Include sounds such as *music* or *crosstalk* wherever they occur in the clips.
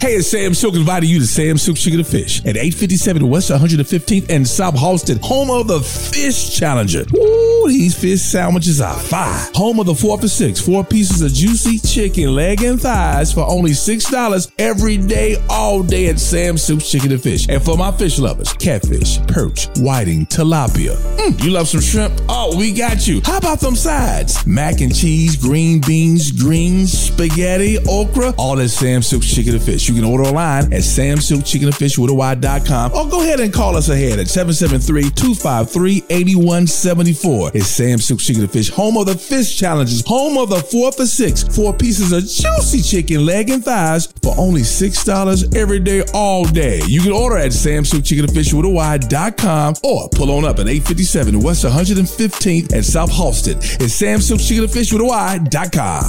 Hey, it's Sam Sylk inviting you to Sam Sylk Chicken and Fish at 857 West 115th and South Halsted, home of the Fish Challenger. Ooh, these fish sandwiches are fire. Home of the four for six, four pieces of juicy chicken, leg and thighs for only $6 every day, all day at Sam Sylk Chicken and Fish. And for my fish lovers, catfish, perch, whiting, tilapia. Mm, you love some shrimp? Oh, we got you. How about them sides? Mac and cheese, green beans, greens, spaghetti, okra, all at Sam Sylk Chicken and Fish. You can order online at samsilkchickenandfishwithawye.com or go ahead and call us ahead at 773-253-8174. It's Sam Chicken and Fish, home of the fish challenges, home of the four for six, four pieces of juicy chicken, leg and thighs for only $6 every day, all day. You can order at samsilkchickenandfishwithawye.com or pull on up at 857 West 115th and South Halsted. It's Sam Sylk Chicken and Fish with a Y.com.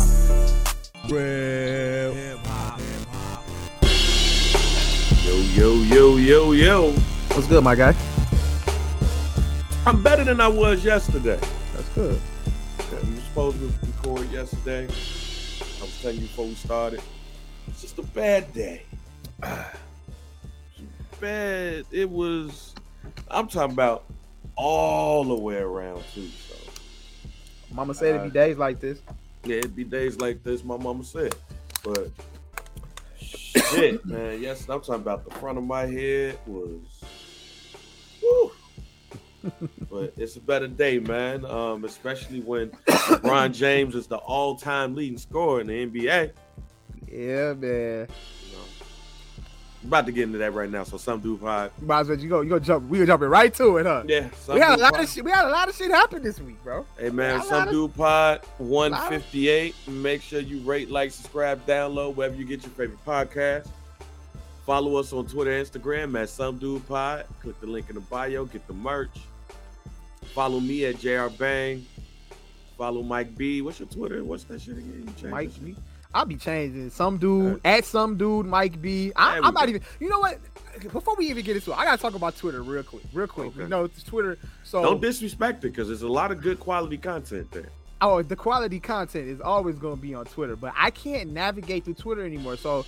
yo, yo, yo, yo. What's good, my guy? I'm better than I was yesterday. That's good. We were supposed to record yesterday. I was telling you before we started. It's just a bad day. *sighs* bad. It was. I'm talking about all the way around too. So Mama said it'd be days like this. yeah, it'd be days like this. My mama said, but shit, man. Yes, I'm talking about the front of my head was. Whew. but it's a better day, man. Um, especially when LeBron James is the all-time leading scorer in the NBA. Yeah, man. I'm about to get into that right now. So some dude pod. You might as well you go. You go jump. We were jumping right to it, huh? Yeah, We had a lot pod. of shit. We had a lot of shit happen this week, bro. Hey man, some of- dude pod 158. Make sure you rate, like, subscribe, download wherever you get your favorite podcast. Follow us on Twitter, Instagram at some dude pod. Click the link in the bio, get the merch. Follow me at JR Bang. Follow Mike B. What's your Twitter? What's that shit again? You Mike B. I'll be changing some dude at some dude Mike B. I, I'm not even. You know what? Before we even get into it, I gotta talk about Twitter real quick. Real quick. Okay. You know, it's Twitter. So Don't disrespect it because there's a lot of good quality content there. oh, the quality content is always going to be on Twitter, but I can't navigate through Twitter anymore. So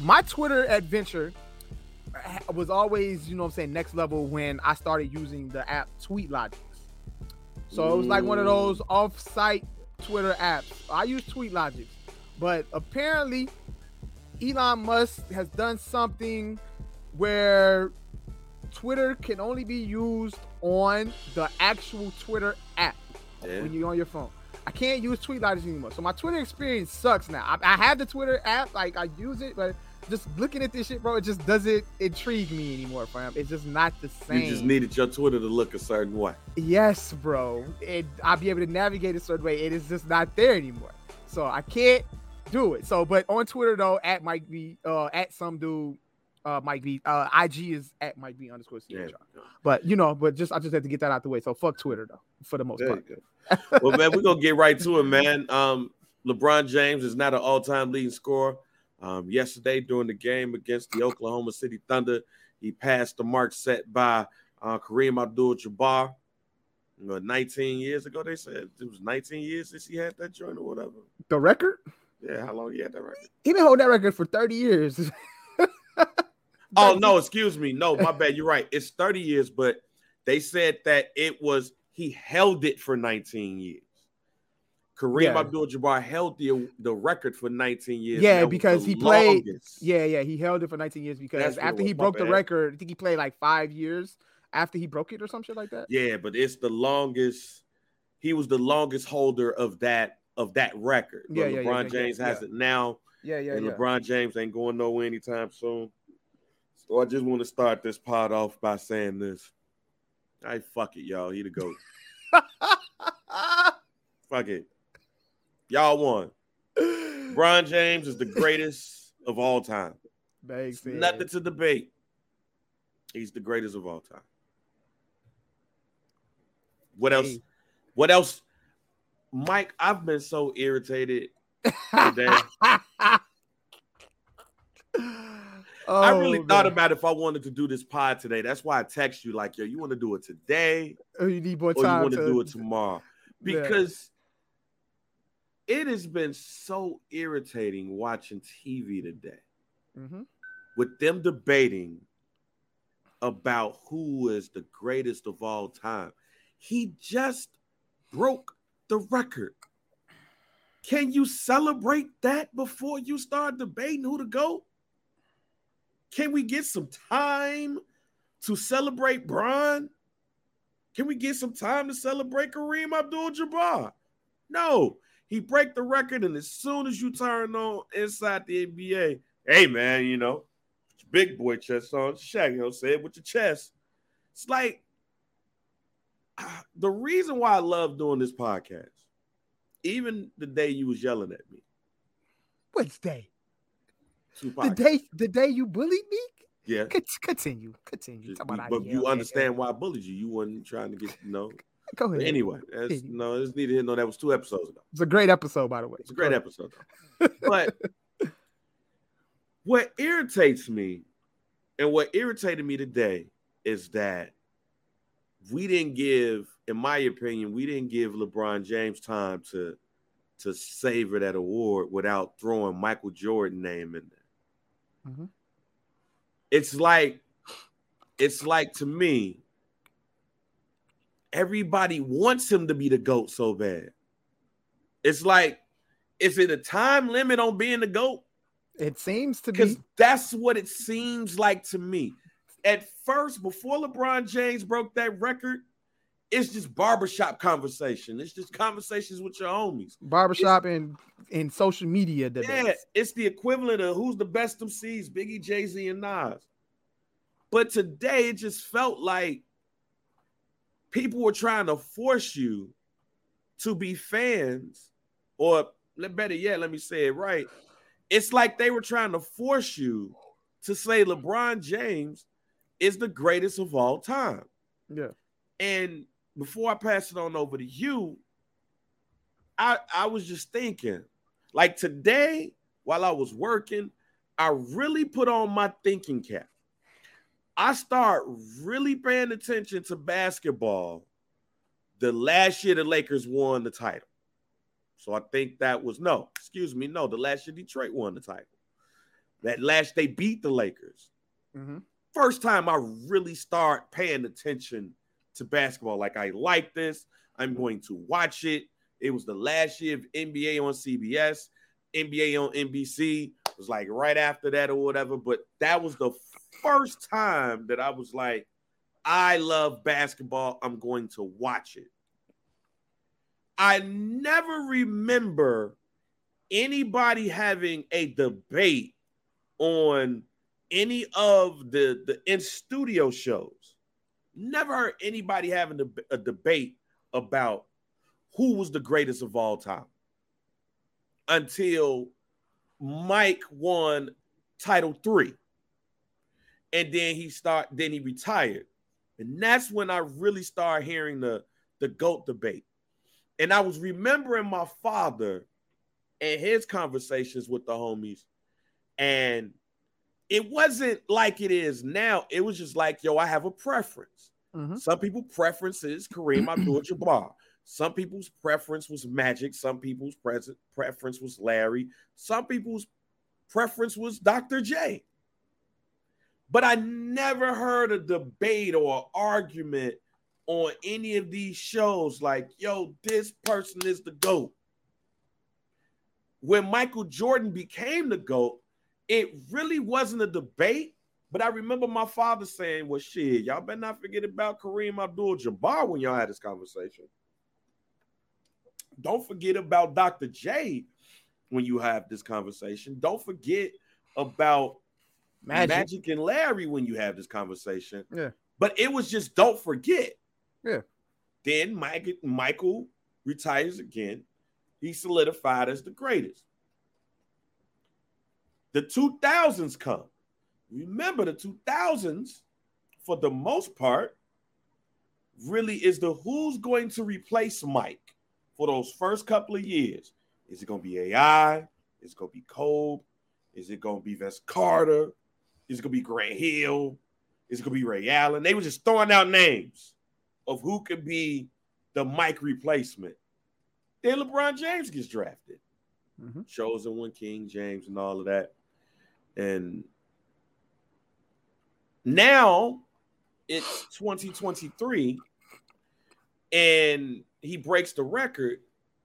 my Twitter adventure eh, was always, you know what I'm saying, next level when I started using the app Tweetlogix. So it was like one of those off-site Twitter apps. I use Tweetlogix, but apparently Elon Musk has done something where Twitter can only be used on the actual Twitter app Yeah. when you're on your phone. I can't use Tweet Logic anymore. So my Twitter experience sucks now. I, I have the Twitter app, like I use it, but just looking at this shit, bro, it just doesn't intrigue me anymore, fam. It's just not the same. You just needed your Twitter to look a certain way. yes, bro. It, I'll be able to navigate a certain way. It is just not there anymore. So I can't do it. So, but on Twitter though, at Mike B, uh, at some dude, uh, Mike B, uh, IG is at Mike B underscore CHR. Yeah. But you know, but just I just had to get that out the way. So fuck Twitter though, for the most There part. well, man, we're gonna get right to it, man. Um, LeBron James is not an all-time leading scorer. Um, yesterday during the game against the Oklahoma City Thunder, he passed the mark set by uh, Kareem Abdul-Jabbar. You know, 19 years ago, they said it was 19 years since he had that joint or whatever. The record? Yeah, how long he had that record? He been holding that record for 30 years. *laughs* Oh no, excuse me. No, my bad. You're right. It's 30 years, but they said that it was he held it for 19 years. Kareem Yeah. Abdul-Jabbar held the the record for 19 years. Yeah, and that was because he played- Yeah, yeah, he held it for 19 years because That's after he broke the bad. record, I think he played like five years after he broke it or some shit like that. Yeah, but it's the longest. He was the longest holder of that of that record. But Yeah, yeah, yeah, LeBron yeah, James has it now, Yeah, yeah, and yeah. LeBron James ain't going nowhere anytime soon. So I just want to start this pod off by saying this. I fuck it, y'all. He the goat. *laughs* Fuck it. Y'all won. LeBron James is the greatest of all time. Said, Nothing to debate. He's the greatest of all time. What else? What else? Mike, I've been so irritated today. *laughs* I really Oh, thought about if I wanted to do this pod today. That's why I text you like, yo, you want to do it today Oh, you need more or you want to do it tomorrow? Yeah. Because it has been so irritating watching TV today. Mm-hmm. with them debating about who is the greatest of all time. He just broke the record. Can you celebrate that before you start debating who to go? Can we get some time to celebrate Bron? Can we get some time to celebrate Kareem Abdul-Jabbar? No, he break the record, and as soon as you turn on inside the NBA, hey man, you know, big boy chest on, Shaq, you know, say it with your chest. It's like *clears throat* the reason why I love doing this podcast, even the day you was yelling at me. Which day? The day the day you bullied me? yeah. Cont- Continue. Continue. About But you you understand why I bullied you. You weren't trying to get you know. Go But ahead. anyway, that's, no, it's neither here nor that was two episodes ago. It's a great episode, by the way. It's a great episode, but what irritates me and what irritated me today is that we didn't give, in my opinion, we didn't give LeBron James time to to savor that award without throwing Michael Jordan name in there. Mhm. It's like, it's like to me, everybody wants him to be the GOAT so bad. It's like, is it a time limit on being the GOAT? It seems to Because be. that's what it seems like to me. At first, before LeBron James broke that record, it's just barbershop conversation. It's just conversations with your homies. Barbershop and and social media debates. Yeah, it's the equivalent of who's the best MCs, Biggie, Jay Z, and Nas. But today, it just felt like people were trying to force you to be fans, or better yet, let me say it right. It's like they were trying to force you to say LeBron James is the greatest of all time. Yeah. And before I pass it on over to you, I I was just thinking, like today, while I was working, I really put on my thinking cap. I start really paying attention to basketball the last year the Lakers won the title. So I think that was no, excuse me, no, the last year Detroit won the title. That last they beat the Lakers Mhm. First time I really start paying attention to basketball. Like I like this. I'm going to watch it. It was the last year of NBA on CBS, NBA on NBC. It was like right after that or whatever. But that was the first time that I was like, I love basketball. I'm going to watch it. I never remember anybody having a debate on any of the the in studio shows. Never heard anybody having a, a debate about who was the greatest of all time until Mike won title three. And then he start then he retired. And that's when I really started hearing the the GOAT debate. And I was remembering my father and his conversations with the homies. And it wasn't like it is now. It was just like, yo, I have a preference. Mhm. Some people preference is Kareem *clears throat* Abdul-Jabbar. Some people's preference was Magic. Some people's present preference was Larry. Some people's preference was Dr. J. But I never heard a debate or an argument on any of these shows like, yo, this person is the GOAT. When Michael Jordan became the GOAT, it really wasn't a debate. But I remember my father saying, well, shit, y'all better not forget about Kareem Abdul Jabbar when y'all had this conversation. Don't forget about Dr. J when you have this conversation. Don't forget about Magic. Magic. and Larry when you have this conversation. Yeah. But it was just don't forget. Yeah. Then Mike, Michael retires again. He solidified as the greatest. The 2000s come. Remember, the 2000s, for the most part, really is the who's going to replace Mike for those first couple of years. Is it going to be AI? Is it going to be Kobe? Is it going to be Vince Carter? Is it going to be Grant Hill? Is it going to be Ray Allen? They were just throwing out names of who could be the Mike replacement. Then LeBron James gets drafted Mhm. chosen one, King James, and all of that. And now it's 2023 and he breaks the record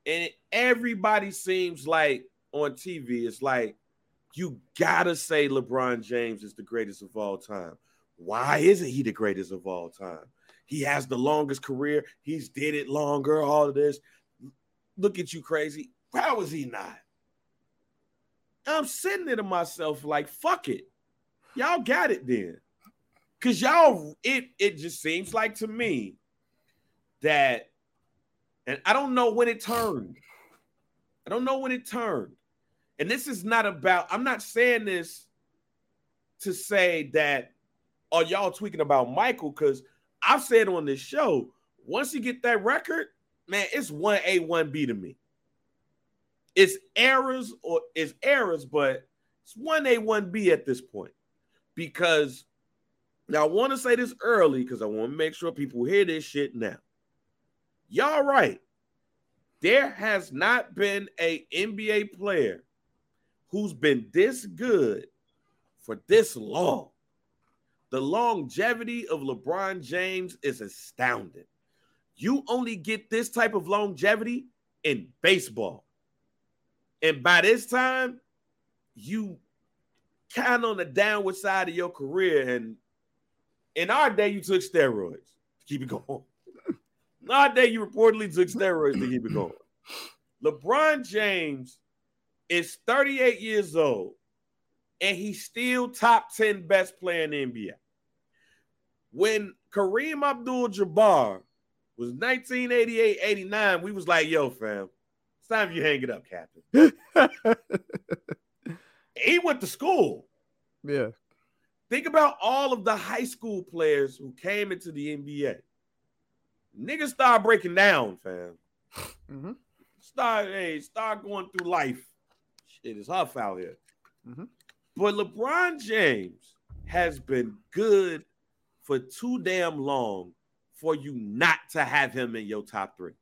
and everybody seems like on TV it's like you gotta say LeBron James is the greatest of all time. Why isn't he the greatest of all time? He has the longest career. He's did it longer. All of this. Look at you, crazy. How is he not? I'm sitting there to myself like, fuck it. Y'all got it then. Cause y'all, it it just seems like to me that, and I don't know when it turned. I don't know when it turned. And this is not about, I'm not saying this to say that, are y'all tweaking about Michael? Because I've said on this show, once you get that record, man, it's 1A, 1B to me. It's errors or it's errors, but it's 1A, 1B at this point. Because now I want to say this early because I want to make sure people hear this shit now. Y'all right. There has not been a NBA player who's been this good for this long. The longevity of LeBron James is astounding. You only get this type of longevity in baseball. And by this time, you kind of on the downward side of your career. And in our day, you took steroids to keep it going. in our day, you reportedly took steroids to keep it going. LeBron James is 38 years old and he's still top 10 best player in the NBA. When Kareem Abdul Jabbar was 1988 89, we was like, yo, fam, it's time you hang it up, Captain. *laughs* he went to school. Yeah. Think about all of the high school players who came into the NBA. Niggas start breaking down, fam. Mm-hmm. Start, hey, start going through life. Shit is tough out here. Mm-hmm. But LeBron James has been good for too damn long for you not to have him in your top three.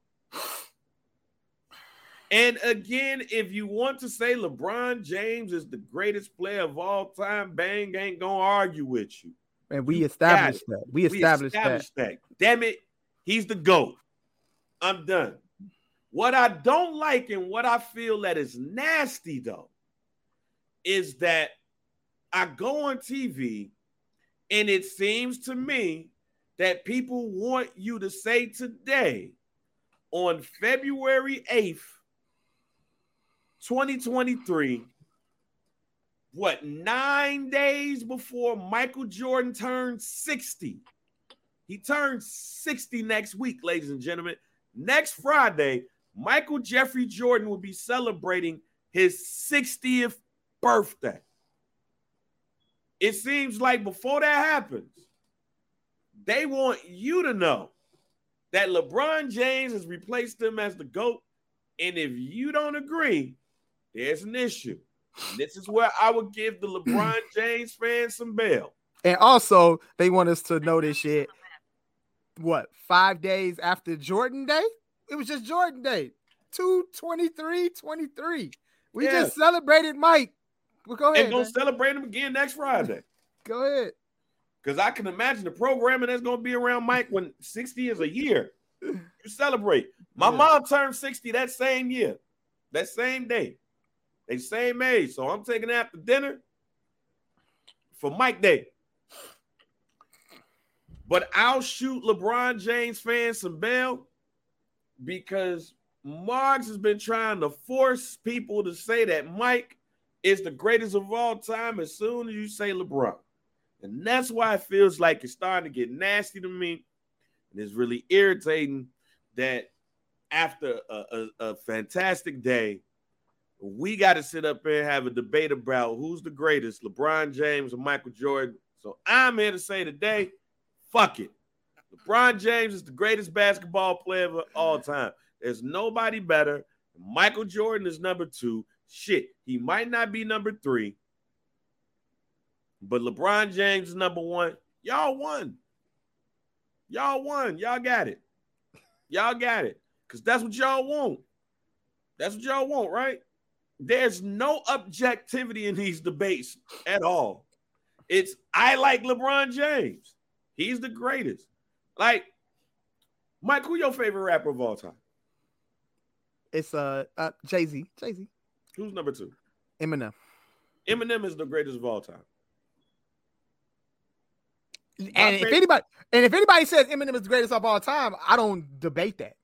And again, if you want to say LeBron James is the greatest player of all time, Bang ain't gonna argue with you. And we established that. We established, we established that. that. Damn it, he's the GOAT. I'm done. What I don't like and what I feel that is nasty though is that I go on TV and it seems to me that people want you to say today on February 8th 2023, what, nine days before Michael Jordan turned 60. He turns 60 next week, ladies and gentlemen. Next Friday, Michael Jeffrey Jordan will be celebrating his 60th birthday. It seems like before that happens, they want you to know that LeBron James has replaced him as the GOAT. And if you don't agree, there's an issue. And this is where I would give the LeBron *clears throat* James fans some bail. And also, they want us to know this shit. What, five days after Jordan Day? It was just Jordan Day. 223 23. We yeah. just celebrated Mike. Well, go ahead. And gonna celebrate him again next Friday. go ahead. Because I can imagine the programming that's gonna be around Mike when 60 is a year. You celebrate. My yeah. mom turned 60 that same year, that same day. They same age. So I'm taking after dinner for Mike Day. But I'll shoot LeBron James fans some bail because Marks has been trying to force people to say that Mike is the greatest of all time as soon as you say LeBron. And that's why it feels like it's starting to get nasty to me. And it's really irritating that after a, a, a fantastic day, we got to sit up there and have a debate about who's the greatest, LeBron James or Michael Jordan. So I'm here to say today, fuck it. LeBron James is the greatest basketball player of all time. There's nobody better. Michael Jordan is number two. Shit, he might not be number three, but LeBron James is number one. Y'all won. Y'all won. Y'all got it. Y'all got it. Because that's what y'all want. That's what y'all want, right? There's no objectivity in these debates at all. It's I like LeBron James. He's the greatest. Like, Mike, who your favorite rapper of all time? It's uh, uh Jay Z. Jay Z. Who's number two? Eminem. Eminem is the greatest of all time. And if anybody and if anybody says Eminem is the greatest of all time, I don't debate that.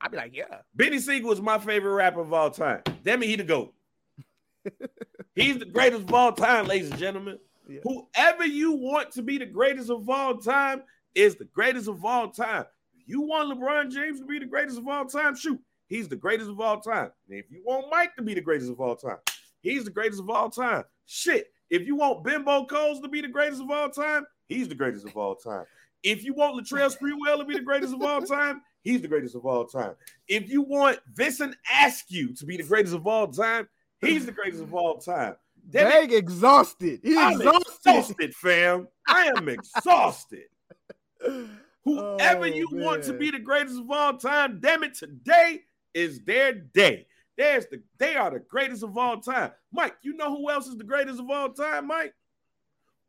I'd be like, yeah. Beanie Sigel is my favorite rapper of all time. Damn it, he the GOAT. He's the greatest of all time, ladies and gentlemen. Yeah. Whoever you want to be the greatest of all time is the greatest of all time. If you want LeBron James to be the greatest of all time, shoot, he's the greatest of all time. And if you want Mike to be the greatest of all time, he's the greatest of all time. Shit, if you want Bimbo Coles to be the greatest of all time, he's the greatest of all time. If you want Latrell Sprewell to be the greatest of all time, he's the greatest of all time. If you want Vincent Askew to be the greatest of all time, he's the greatest of all time. Bag exhausted. I'm exhausted. exhausted, fam. I am *laughs* exhausted. Whoever oh, you man. want to be the greatest of all time, damn it, today is their day. There's the they are the greatest of all time. Mike, you know who else is the greatest of all time, Mike?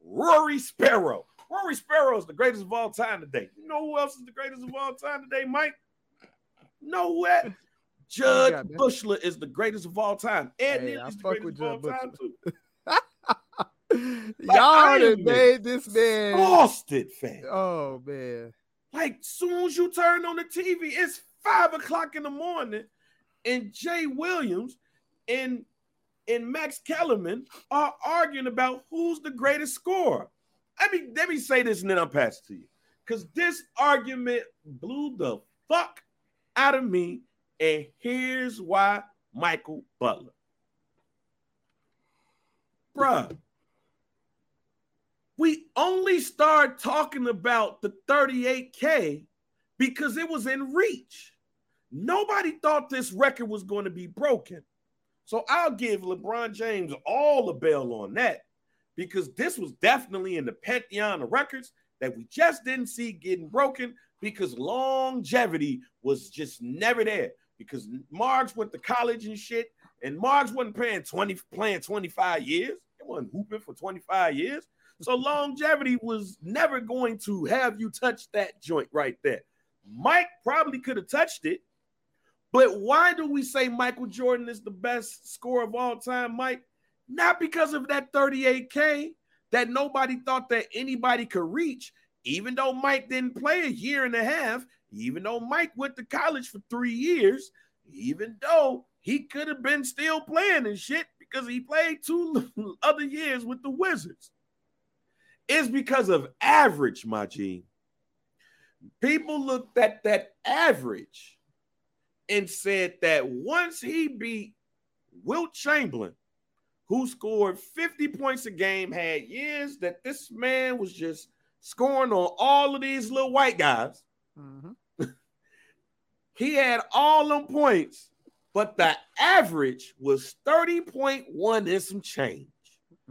Rory Sparrow. Rory Sparrow is the greatest of all time today. You know who else is the greatest of all time today, Mike? know what? *laughs* Jud got, Buechler is the greatest of all time. Ed hey, is the greatest of all time too. *laughs* Y'all have made this man exhausted, fan. Oh man! Like soon as you turn on the TV, it's five o'clock in the morning, and Jay Williams and and Max Kellerman are arguing about who's the greatest scorer. I mean, let me say this and then I'll pass to you. Because this argument blew the fuck out of me. And here's why Michael Butler. Bruh, we only started talking about the 38K because it was in reach. Nobody thought this record was going to be broken. So I'll give LeBron James all the bail on that because this was definitely in the pantheon of records that we just didn't see getting broken because longevity was just never there. Because Marks went to college and shit, and Marks wasn't playing 20 playing 25 years. It wasn't hooping for 25 years. So longevity was never going to have you touch that joint right there. Mike probably could have touched it, but why do we say Michael Jordan is the best scorer of all time, Mike? Not because of that 38K that nobody thought that anybody could reach, even though Mike didn't play a year and a half, even though Mike went to college for three years, even though he could have been still playing and shit because he played two *laughs* other years with the Wizards. It's because of average, my G. People looked at that average and said that once he beat Wilt Chamberlain, who scored 50 points a game, had years that this man was just scoring on all of these little white guys. Mm-hmm. *laughs* he had all them points, but the average was 30.1 and some change.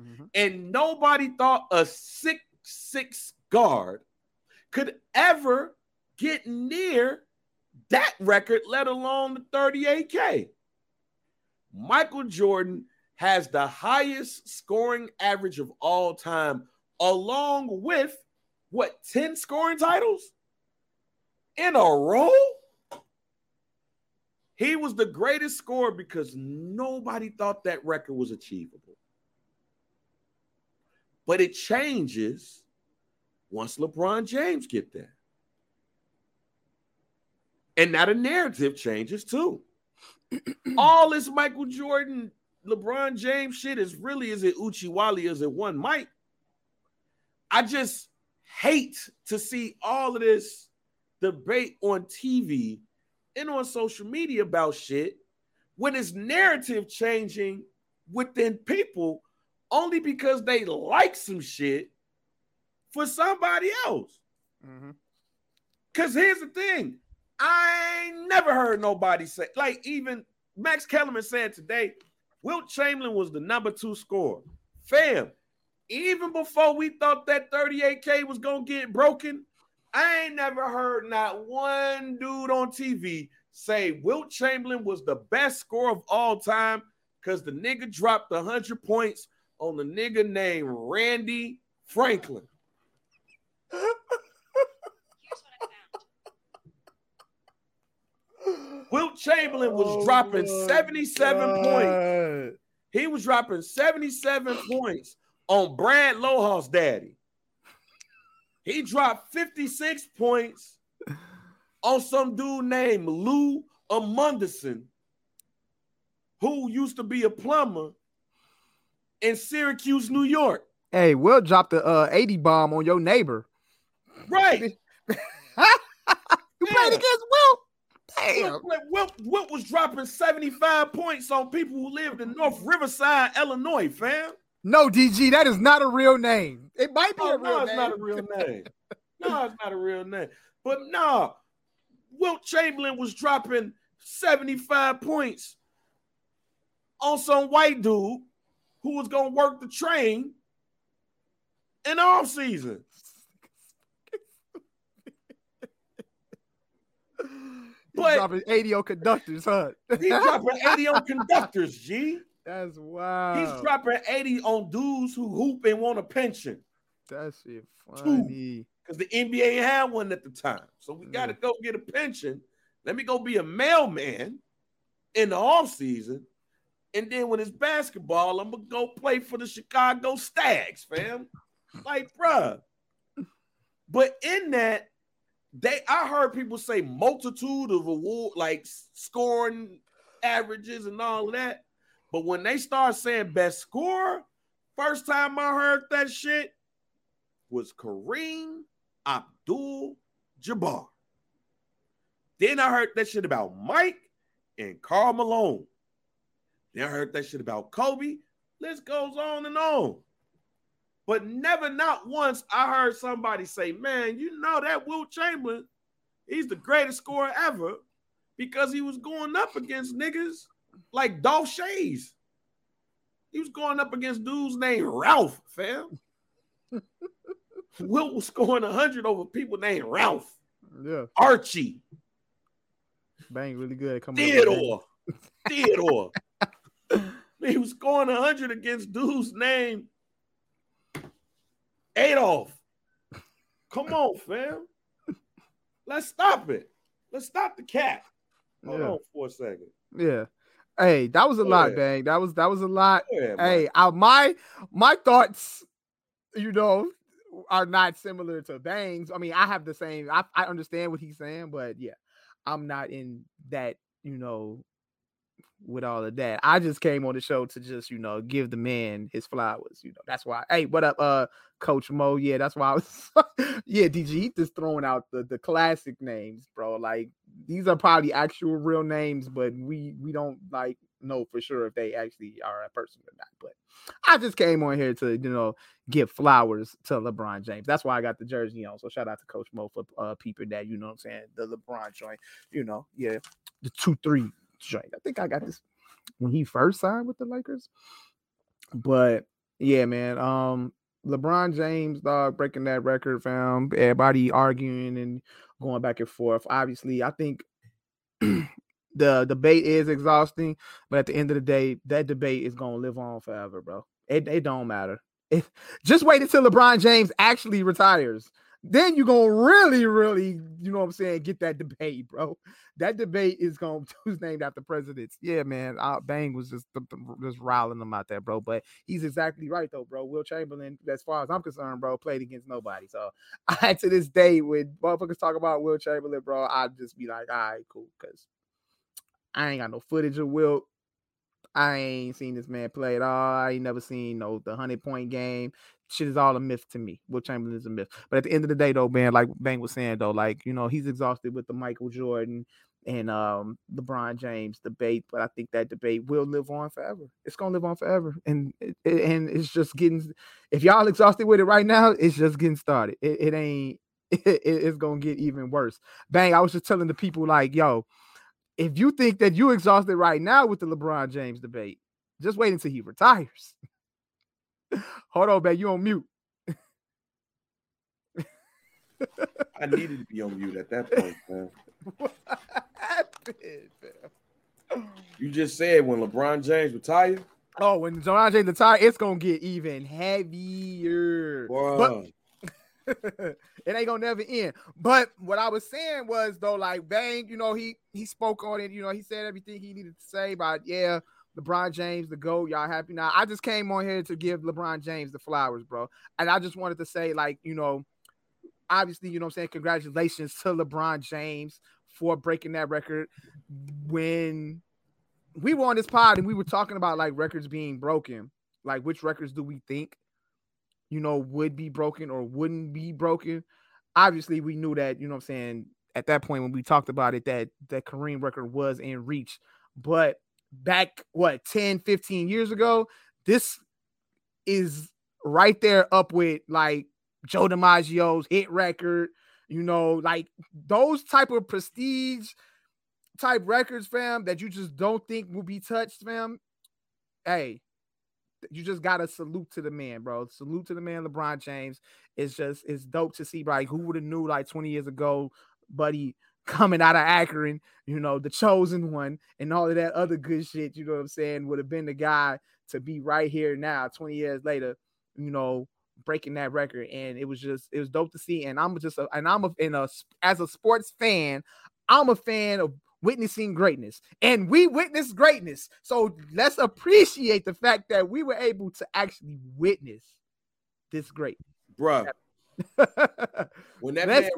Mm-hmm. And nobody thought a six six guard could ever get near that record, let alone the 38K. Michael Jordan has the highest scoring average of all time, along with what 10 scoring titles in a row? He was the greatest scorer because nobody thought that record was achievable. But it changes once LeBron James get there. And now the narrative changes too. *clears throat* All this Michael Jordan, LeBron James shit is really is it Uchiwali, is it one Mike? I just hate to see all of this debate on TV and on social media about shit when it's narrative changing within people only because they like some shit for somebody else. Because mm-hmm. here's the thing I ain't never heard nobody say, like even Max Kellerman said today, Wilt Chamberlain was the number two scorer. Fam, even before we thought that 38K was gonna get broken, I ain't never heard not one dude on TV say Wilt Chamberlain was the best scorer of all time because the nigga dropped 100 points on the nigga named Randy Franklin. *laughs* Wilt Chamberlain was Oh dropping my 77 points. He was dropping 77 points on Brad Loha's daddy. He dropped 56 points on some dude named Lou Amundson, who used to be a plumber in Syracuse, New York. Hey, Will dropped the uh 80 bomb on your neighbor. Right. *laughs* You Yeah. played against Will. Damn. Wilt, Wilt, Wilt was dropping 75 points on people who lived in North Riverside, Illinois, fam. No, DG, that is not a real name. It might be Oh, a real no, it's not a real *laughs* name. no, it's not a real name. But no, Wilt Chamberlain was dropping 75 points on some white dude who was gonna work the train in off season. He's But- dropping 80 on conductors, huh? He's dropping *laughs* 80 on conductors, G. That's wild. He's dropping 80 on dudes who hoop and want a pension. That's shit funny. because the NBA had one at the time. So we got to mm. go get a pension. Let me go be a mailman in the off season, and then when it's basketball, I'm gonna go play for the Chicago Stags, fam. Like, bruh. But in that, they I heard people say multitude of award, like scoring averages and all that. But when they start saying best scorer, first time I heard that shit was Kareem Abdul Jabbar. Then I heard that shit about Mike and Carl Malone. Then I heard that shit about Kobe. List goes on and on. But never, not once, I heard somebody say, Man, you know that Wilt Chamberlain, he's the greatest scorer ever because he was going up against niggas like Dolph Schayes. He was going up against dudes named Ralph, fam. *laughs* Wilt was scoring 100 over people named Ralph, Yeah, Archie, bang, really good. Come on, Theodore, Theodore. *laughs* he was scoring 100 against dudes named Adolf. Come on, fam. Let's stop it. Let's stop the cat. Hold Yeah. on for a second. Yeah. Hey, that was a Go lot, ahead. bang. That was that was a lot. Ahead, Hey. I, my my thoughts, you know, are not similar to Bangs. I mean, I have the same. I, I understand what he's saying, but yeah, I'm not in that. You know, with all of that, I just came on the show to just you know give the man his flowers. You know, that's why. Hey, what up, uh, Coach Mo? Yeah, that's why I was. *laughs* yeah, DG he just throwing out the the classic names, bro. Like these are probably actual real names, but we we don't like know for sure if they actually are a person or not. But I just came on here to you know give flowers to LeBron James. That's why I got the jersey on. So shout out to Coach Mo for uh peeping that. You know what I'm saying? The LeBron joint. You know, yeah, the two three joint. I think I got this when he first signed with the Lakers. But yeah, man. Um, LeBron James, dog, breaking that record, fam. Everybody arguing and going back and forth. Obviously, I think *clears throat* the debate is exhausting, but at the end of the day, that debate is gonna live on forever, bro. It, it don't matter. If just wait until LeBron James actually retires. Then you're gonna really, really, you know what I'm saying, get that debate, bro. That debate is gonna *laughs* who's named after presidents. Yeah, man. Uh, Bang was just just riling them out there, bro. But he's exactly right though, bro. Wilt Chamberlain, as far as I'm concerned, bro, played against nobody. So *laughs* I to this day, when motherfuckers talk about Wilt Chamberlain, bro, I'd just be like, all right, cool, because I ain't got no footage of Will. I ain't seen this man play at all. I ain't never seen no the hundred point game. Shit is all a myth to me. Wilt Chamberlain is a myth. But at the end of the day, though, man, like Bang was saying, though, like you know, he's exhausted with the Michael Jordan and um LeBron James debate. But I think that debate will live on forever. It's gonna live on forever, and and it's just getting. If y'all exhausted with it right now, it's just getting started. It, it ain't. *laughs* It, it's gonna get even worse. Bang! I was just telling the people like, yo, if you think that you exhausted right now with the LeBron James debate, just wait until he retires. Hold on, man. You on mute. I needed to be on mute at that point, man. *laughs* What happened, fam? You just said when LeBron James retire. Oh, when LeBron James retire, it's gonna get even heavier. Boy. *laughs* it ain't gonna never end. But what I was saying was though, like Bang, you know, he he spoke on it. You know, he said everything he needed to say about yeah, LeBron James, the GOAT. Y'all happy now? I just came on here to give LeBron James the flowers, bro. And I just wanted to say, like, you know, obviously, you know I'm saying, congratulations to LeBron James for breaking that record. When we were on this pod and we were talking about like records being broken, like which records do we think, you know, would be broken or wouldn't be broken? Obviously, we knew that, you know I'm saying, at that point when we talked about it, that that Kareem record was in reach. But back what 10 15 years ago this is right there up with like joe dimaggio's hit record you know like those type of prestige type records fam that you just don't think will be touched fam hey you just gotta salute to the man bro. Salute to the man lebron james. It's just it's dope to see like who would have knew like 20 years ago buddy coming out of Akron, you know, the chosen one and all of that other good shit, you know what I'm saying, would have been the guy to be right here now, 20 years later, you know, breaking that record. And it was just, it was dope to see. And I'm just, a, and I'm a, in a, as a sports fan, I'm a fan of witnessing greatness and we witnessed greatness. So let's appreciate the fact that we were able to actually witness this great. Bruh. *laughs* when that man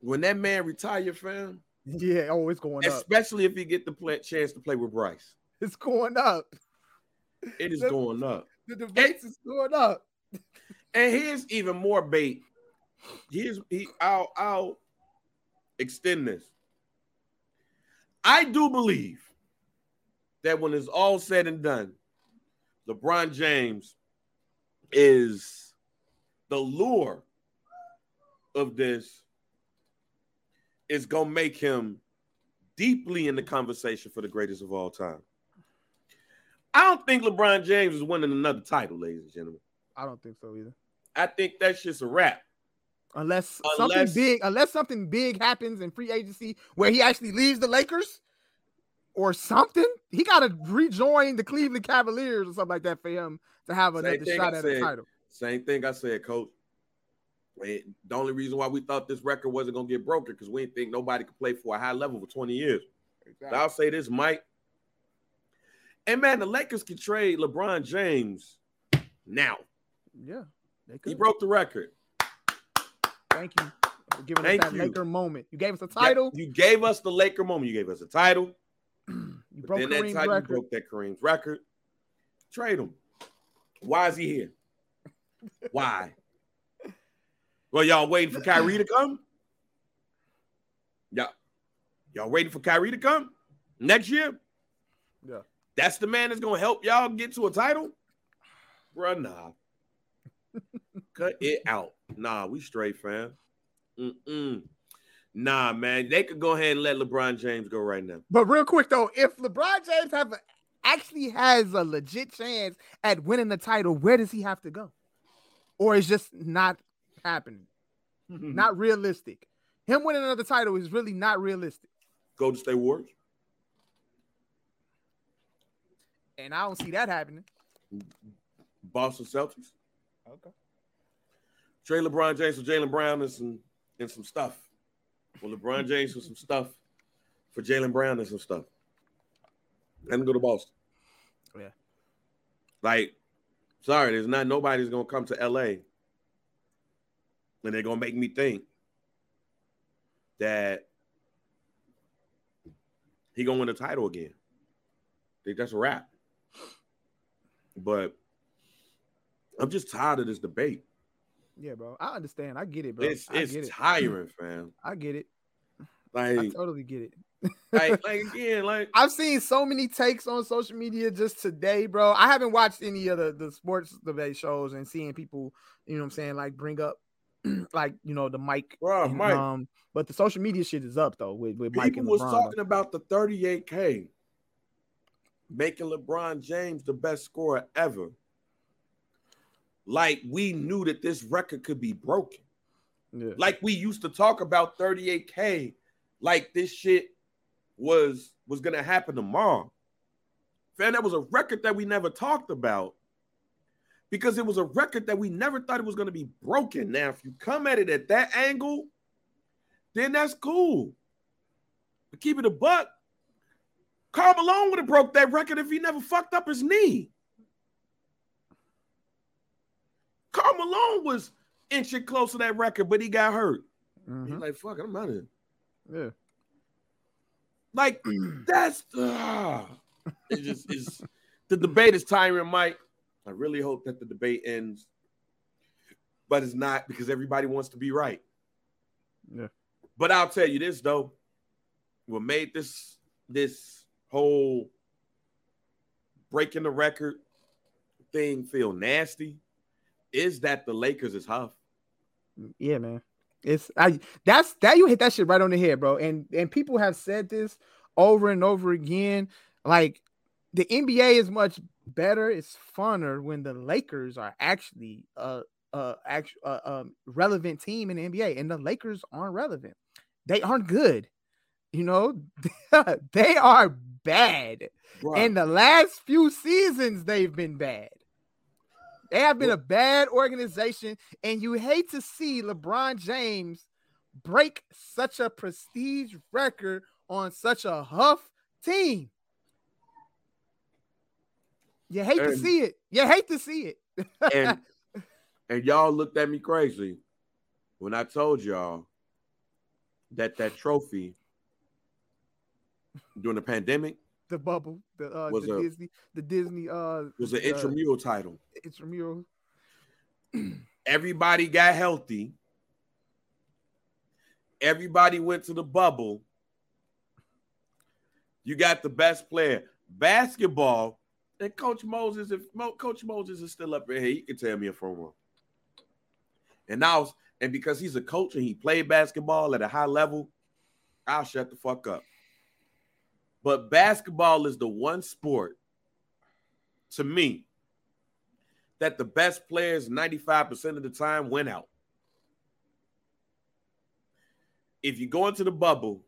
when that man retire, fam. Yeah, oh, it's going especially up. Especially if he get the play, chance to play with Bryce. It's going up. It is the, going up. The debates and, is going up. And here's even more bait. Here's he. I'll I'll extend this. I do believe that when it's all said and done, LeBron James is the lure of this is gonna make him deeply in the conversation for the greatest of all time. I don't think LeBron James is winning another title, ladies and gentlemen. I don't think so either. I think that's just a wrap. Unless, unless something big, unless something big happens in free agency where he actually leaves the Lakers or something, he got to rejoin the Cleveland Cavaliers or something like that for him to have another shot at a title. Same thing I said, Coach the only reason why we thought this record wasn't gonna get broken because we didn't think nobody could play for a high level for 20 years. Exactly. I'll say this, Mike. And man, the Lakers can trade LeBron James now. Yeah, they could. he broke the record. Thank you for giving Thank us that you. Laker moment. You gave us a title. Yeah, you gave us the Laker moment. You gave us a title. *clears throat* you broke then Kareem's that time record. You broke that Kareem's record. Trade him. Why is he here? Why? Well, y'all waiting for Kyrie to *clears throat* come? Yeah. Y'all waiting for Kyrie to come next year? Yeah. That's the man that's gonna help y'all get to a title? Bruh, nah. *laughs* Cut it out. Nah, we straight, fam. Mm-mm. Nah, man. They could go ahead and let LeBron James go right now. But real quick though, if LeBron James have a, actually has a legit chance at winning the title, where does he have to go? Or is just not happening. *laughs* not realistic. Him winning another title is really not realistic. Go to State Warriors. And I don't see that happening. Boston Celtics. Okay. Trade LeBron James for Jaylen Brown and some and some stuff. Well, LeBron James for some stuff for Jaylen Brown and some stuff. And go to Boston. Yeah. Like, sorry, there's not nobody's gonna come to LA and they're gonna make me think that he gonna win the title again. I think that's a wrap. But I'm just tired of this debate. Yeah, bro. I understand. I get it, bro. It's it's it. tiring, fam. *clears throat* I get it. Like I totally get it. *laughs* like, like again, like I've seen so many takes on social media just today, bro. I haven't watched any of the, the sports debate shows and seeing people, you know what I'm saying, like bring up *clears throat* like you know the Mike, and, Mike. Um, but the social media shit is up though with, with People Mike and was LeBron. talking about the 38k making LeBron James the best scorer ever. Like we knew that this record could be broken. Yeah. Like we used to talk about 38k, like this shit was was gonna happen tomorrow. Fan, that was a record that we never talked about because it was a record that we never thought it was gonna be broken. Now, if you come at it at that angle, then that's cool. But keep it a buck. Karl Malone would have broke that record if he never fucked up his knee. Karl Malone was inching close to that record, but he got hurt. Mhm. He's like, fuck I'm out of here. Yeah. Like, *clears throat* that's uh, it just is the debate is tiring, Mike. I really hope that the debate ends, but it's not because everybody wants to be right. Yeah. But I'll tell you this though. What made this this whole breaking the record thing feel nasty is that the Lakers is huff. Yeah, man. It's I that's that you hit that shit right on the head, bro. And and people have said this over and over again. Like the NBA is much better, it's funner when the Lakers are actually a a actual uh, um, relevant team in the NBA, and the Lakers aren't relevant. They aren't good. You know, *laughs* they are bad. Bruh. In the last few seasons, they've been bad. They have been a bad organization, and you hate to see LeBron James break such a prestige record on such a huff team. You hate to see it. You hate to see it. and *laughs* and y'all looked at me crazy when I told y'all that that trophy during the pandemic the bubble, the uh, Was the a- Disney, the Disney uh was an intramural title. intramural. *clears throat* Everybody got healthy. Everybody went to the bubble. You got the best player. Basketball, and Coach Moses, if Mo, Coach Moses is still up here, he can tell me if I'm wrong. And now, and because he's a coach and he played basketball at a high level, I'll shut the fuck up. But basketball is the one sport to me that the best players 95% of the time went out. If you go into the bubble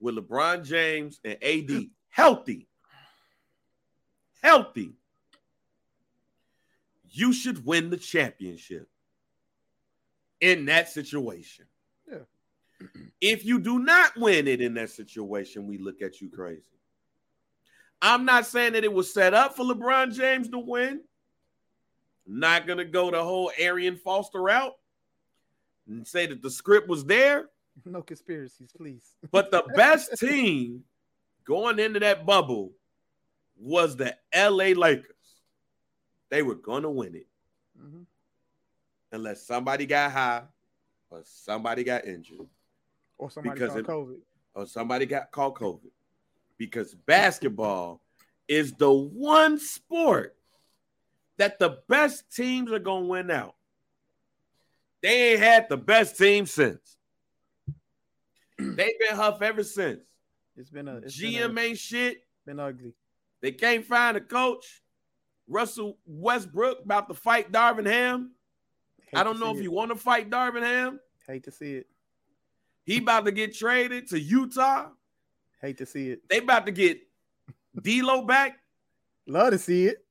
with LeBron James and AD healthy, healthy, you should win the championship in that situation. Yeah. If you do not win it in that situation, we look at you crazy. I'm not saying that it was set up for LeBron James to win. Not gonna go the whole Arian Foster route and say that the script was there. No conspiracies, please. But the *laughs* best team going into that bubble was the LA Lakers. They were gonna win it Mhm. unless somebody got high or somebody got injured Or somebody Because called it- COVID. or somebody got caught COVID. Because basketball is the one sport that the best teams are gonna win out. They ain't had the best team since. They've been huff ever since. It's been a it's GM been, a, shit. been ugly. They can't find a coach. Russell Westbrook about to fight Darvin Ham. I don't know if it. you want to fight Darvin Ham. hate to see it. He about to get traded to Utah. Hate to see it. They about to get D'Lo back. Love to see it.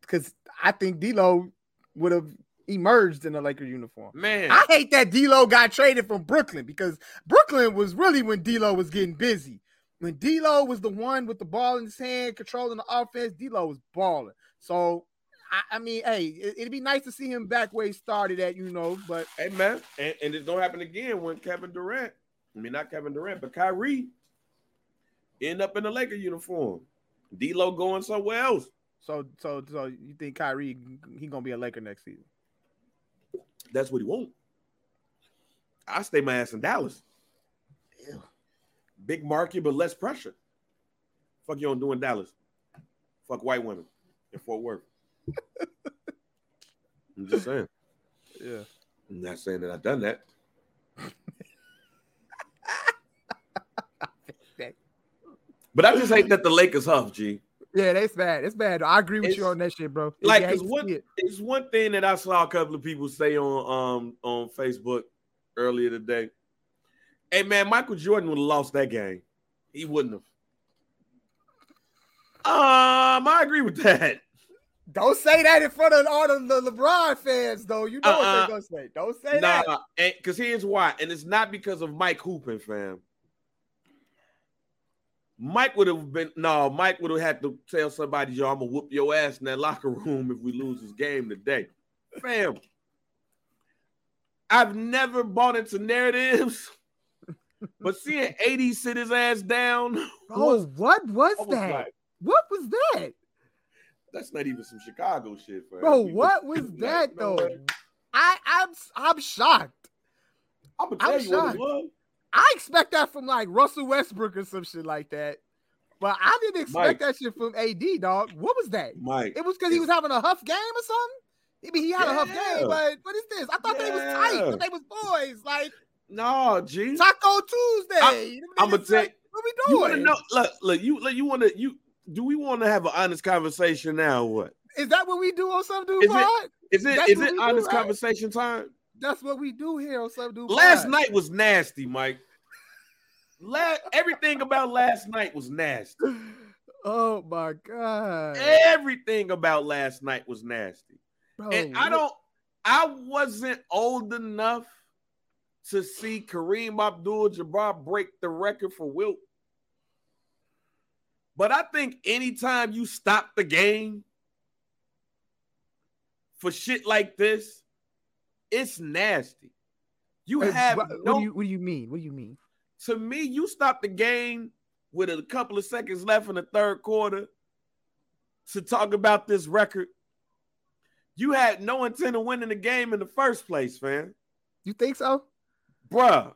Because I think D'Lo would have emerged in a Laker uniform. Man, I hate that D'Lo got traded from Brooklyn because Brooklyn was really when D'Lo was getting busy. When D'Lo was the one with the ball in his hand, controlling the offense, D'Lo was balling. So, I, I mean, hey, it, it'd be nice to see him back where he started at, you know. But hey man, and, and it's gonna happen again when Kevin Durant. I mean, not Kevin Durant, but Kyrie end up in the Laker uniform. D'Lo going somewhere else. so, so, so you think Kyrie he gonna be a Laker next season? That's what he want. I stay my ass in Dallas. Big market, but less pressure. Fuck you don't do in Dallas. Fuck white women in Fort Worth. *laughs* I'm just saying. Yeah. I'm not saying that I've done that. *laughs* But I just hate that the Lakers huff, G. Yeah, that's bad. It's bad. I agree with you on that shit, bro. Like, You hate cause to what see it. it's one thing that I saw a couple of people say on um on Facebook earlier today. Hey man, Michael Jordan would have lost that game. He wouldn't have. Um, I agree with that. Don't say that in front of all the, LeBron fans, though. You know uh, what they're uh-uh. gonna say. Don't say nah, that. Because here's why, and it's not because of Mike hooping, fam. Mike would have been no. Mike would have had to tell somebody, "Yo, I'm gonna whoop your ass in that locker room if we lose this game today." Fam, I've never bought into narratives, but seeing AD sit his ass down. *laughs* Oh, what was that? Like, what was that? That's not even some Chicago shit, fam. bro. What was *laughs* that though? I I'm I'm shocked. I'm gonna tell I'm you shocked. what it was. I expect that from like Russell Westbrook or some shit like that. But I didn't expect Mike, that shit from AD, dog. What was that? Mike. It was because he was having a huff game or something. I mean, he had yeah. a huff game, but what is this? I thought yeah. they was tight, but they was boys. Like, no, G. Taco Tuesday. I, am gonna tell. What we doing? You want to know? Look, look. You, look, you want to you do we want to have an honest conversation now? what is that? What we do on some dude is? It, is it That's is it honest do, conversation right? time? That's what we do here on some dude. Last pod. night was nasty, Mike. La- everything about last night was nasty. *laughs* Oh my god! Everything about last night was nasty, Bro, and I don't. I wasn't old enough to see Kareem Abdul-Jabbar break the record for Wilt. But I think anytime you stop the game for shit like this, it's nasty. You have what, no, what, do you, what do you mean? What do you mean? To me, you stop the game with a couple of seconds left in the third quarter to talk about this record. You had no intent of winning the game in the first place, fam. You think so? Bruh,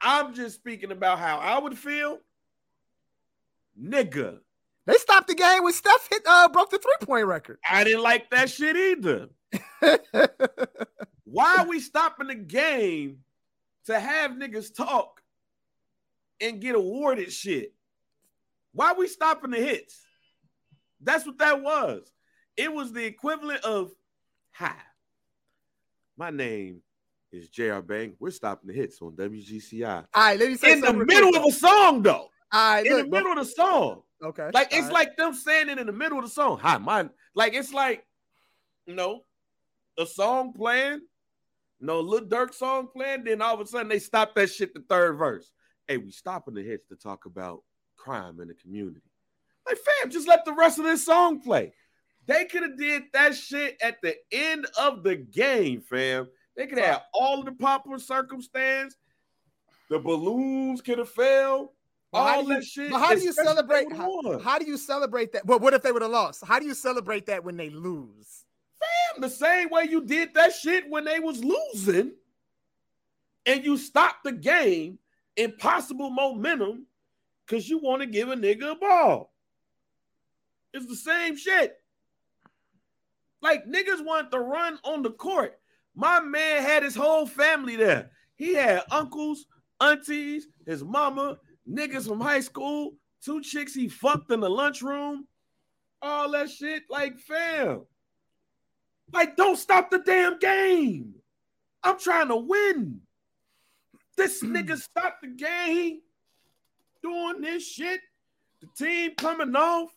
I'm just speaking about how I would feel nigga. They stopped the game when Steph hit uh broke the three point record. I didn't like that shit either. *laughs* Why are we stopping the game to have niggas talk and get awarded shit? Why are we stopping the hits? That's what that was. It was the equivalent of hi. My name is JR Bang. We're stopping the hits on WGCI. All right, let me say in the middle of a song though. All right, in look, the middle of the song. Okay. Like it's right. like them saying it in the middle of the song. Hi, mine. Like it's like, you know, a song playing, you know, Lil Durk song playing. Then all of a sudden they stop that shit the third verse. Hey, we stopping the hits to talk about crime in the community. Like, fam, just let the rest of this song play. They could have did that shit at the end of the game, fam. They could have all of the popular circumstance. The balloons could have fell. All how do you, shit. how do you celebrate? How, how, do you celebrate that? Well, what if they would have lost? How do you celebrate that when they lose? Fam, the same way you did that shit when they was losing, and you stopped the game in possible momentum because you want to give a nigga a ball. It's the same shit. Like niggas want to run on the court. My man had his whole family there. He had uncles, aunties, his mama, niggas from high school, two chicks he fucked in the lunchroom, all that shit. Like, fam, like, don't stop the damn game. I'm trying to win. This *clears throat* nigga stopped the game doing this shit. The team coming off,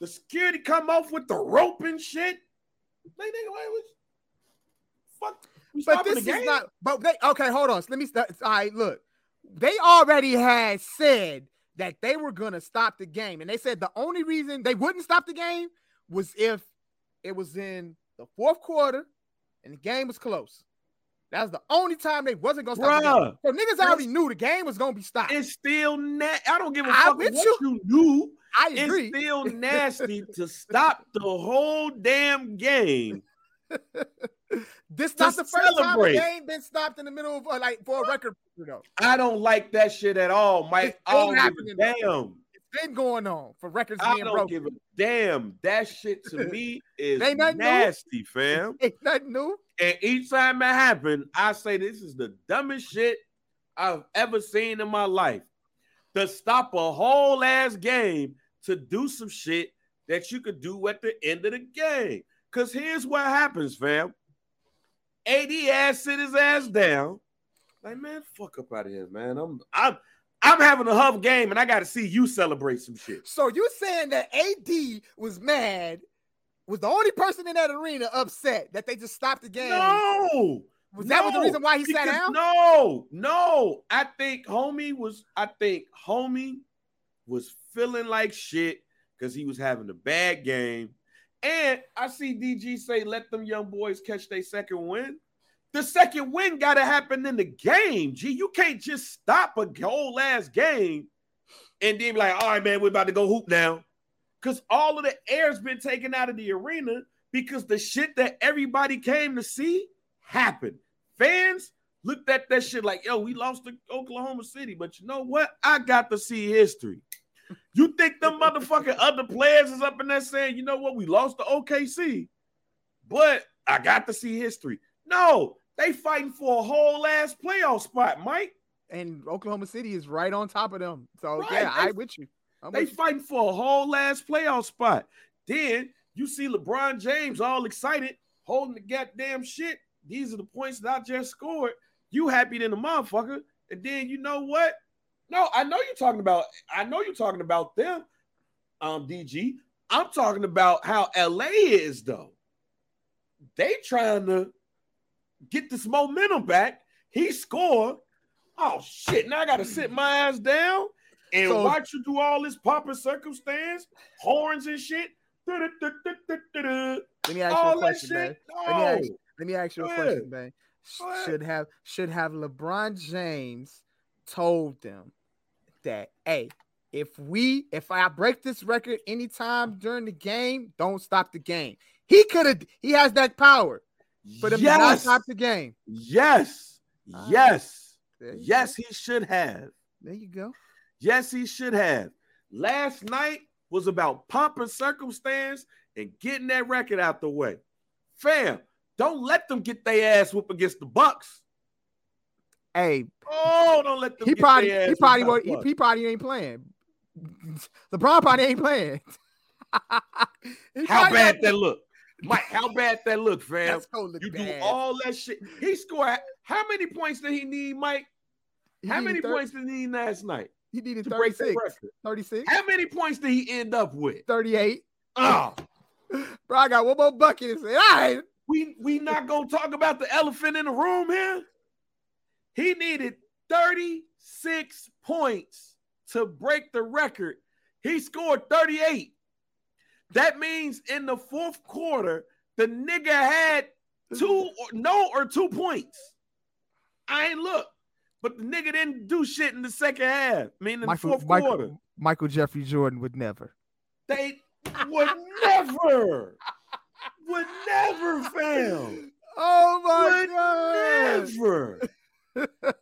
the security come off with the rope and shit. Like, nigga, wait? Fuck. But this is not. But they okay. Hold on. So let me. Start. All right. Look they already had said that they were going to stop the game. And they said the only reason they wouldn't stop the game was if it was in the fourth quarter and the game was close. That was the only time they wasn't gonna stop. Bruh, the game. So niggas already knew the game was gonna be stopped. It's still na- I don't give a fuck what you. you knew. I agree. It's still *laughs* nasty to stop the whole damn game *laughs* this not the first celebrate. time a game been stopped in the middle of uh, like for a record. Know, I don't like that shit at all, Mike. I don't give a damn. It's been going on for records I don't broken. give a damn. That shit to me *laughs* is nasty, new. fam. *laughs* Ain't nothing new. And each time it happened, I say this is the dumbest shit I've ever seen in my life. To stop a whole ass game to do some shit that you could do at the end of the game. Because here's what happens, fam. AD ass sit his ass down. Like, man, fuck up out of here, man. I'm I'm I'm having a huff game, and I got to see you celebrate some shit. So you saying that AD was mad? Was the only person in that arena upset that they just stopped the game? No. Was that was the reason why he sat down? No, no. I think homie was. I think homie was feeling like shit because he was having a bad game. And I see DG say, "Let them young boys catch their second win." The second win got to happen in the game. G, you can't just stop a whole last game and then be like, "All right, man, we're about to go hoop now," because all of the air's been taken out of the arena because the shit that everybody came to see happened. Fans looked at that shit like, yo, we lost to Oklahoma City, but you know what? I got to see history. You think them motherfucking other players is up in there saying, you know what, we lost to OKC, but I got to see history. No, they fighting for a whole ass playoff spot, Mike. And Oklahoma City is right on top of them. So Right, yeah, they- I with you. I'm They with you. fighting for a whole last playoff spot. Then you see LeBron James all excited, holding the goddamn shit. These are the points that I just scored. You happy than a motherfucker. And then you know what? No, I know you're talking about. I know you're talking about them, um, DG. I'm talking about how LA is though. They trying to get this momentum back. He scored. Oh shit! Now I gotta sit my ass down and So- watch you do all this pomp and circumstance, horns and shit. Let me ask you All a question, man. No. me ask Let me ask you a question, man. Sh- Go ahead. Should have should have LeBron James told them that hey, if we if I break this record anytime during the game, don't stop the game. He could have he has that power But if to not stop the game. yes, Ah. yes, yes. go. He should have. There you go. Yes, he should have. Last night was about pomp and circumstance and getting that record out the way. Fam, don't let them get their ass whoop against the Bucks. Hey, Oh, don't let them. he probably he probably won't- he, he probably ain't playing. *laughs* LeBron probably ain't playing. *laughs* How bad not- that look, Mike? How bad that look, fam? That's gonna look You do all that shit. He scored. How many points did he need, Mike? He How many thir- points did he need last night He needed to break that 36, 36, How many points did he end up with? 38. Oh, *laughs* Bro, I got one more bucket and say, all right. we we not gonna talk about the elephant in the room here. He needed 36 points to break the record. He scored 38. That means in the fourth quarter, the nigga had two or no or two points. I ain't look, but the nigga didn't do shit in the second half. I mean, in Michael, the fourth Michael, quarter, Michael Jeffrey Jordan would never. they would never, would never fail. *laughs* Oh my Would god. never.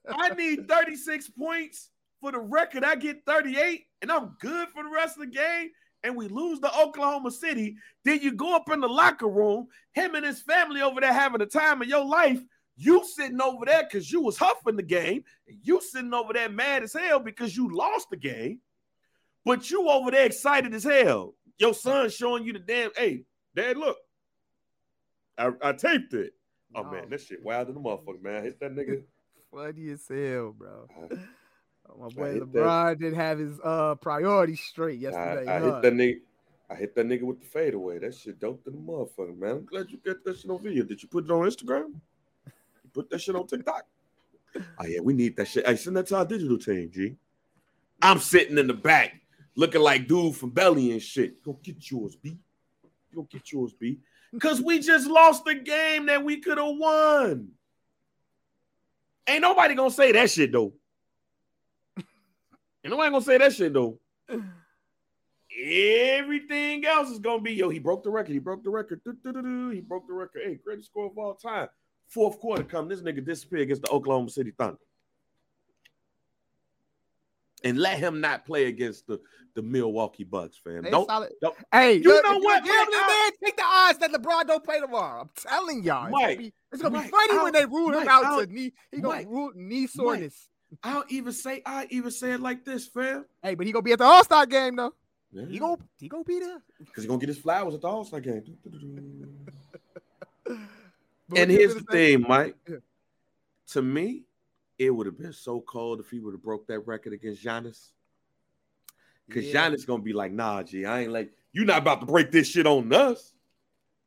I need 36 points for the record. I get 38, and I'm good for the rest of the game. And we lose to Oklahoma City. Then you go up in the locker room, him and his family over there having the time of your life. You sitting over there because you was huffing the game. And you sitting over there mad as hell because you lost the game. But you over there excited as hell. Your son showing you the damn, hey, dad, look. I, I taped it. Oh No. man, that shit wild in the motherfucker, man. Hit that nigga. Funny as hell, bro. Oh, *laughs* my boy hit that. LeBron didn't have his uh priorities straight yesterday. I huh? hit that nigga. I hit that nigga with the fadeaway. That shit dope to the motherfucker, man. I'm glad you got that shit on video. Did you put it on Instagram? You put that shit on TikTok? Oh yeah, we need that shit. Hey, send that to our digital team, G. I'm sitting in the back looking like dude from Belly and shit. Go get yours, B. Go get yours, B. Cause we just lost the game that we could have won. Ain't nobody gonna say that shit though. Ain't nobody gonna say that shit though. Everything else is gonna be yo. He broke the record. He broke the record. Do-do-do-do. He broke the record. Hey, greatest score of all time. Fourth quarter come. This nigga disappear against the Oklahoma City Thunder, and let him not play against the the Milwaukee Bucks, fam. They Don't, solid- don't Hey, You look, know what, you're gambling man, take the odds that LeBron don't play tomorrow. I'm telling y'all, it's gonna Mike, be, it's gonna Mike, be funny I'll- when they rule him Mike, out I'll- to knee. He gonna Mike, rule knee soreness. I'll even say I even say it like this, fam. Hey, but he gonna be at the All Star game though. He Because gonna he gonna be there. Because he gonna get his flowers at the All Star game. *laughs* And here's the thing, Mike. Yeah. To me, it would have been so cold if he would have broke that record against Giannis. Because Yeah. Giannis gonna be like, nah, G, I ain't like you're not about to break this shit on us.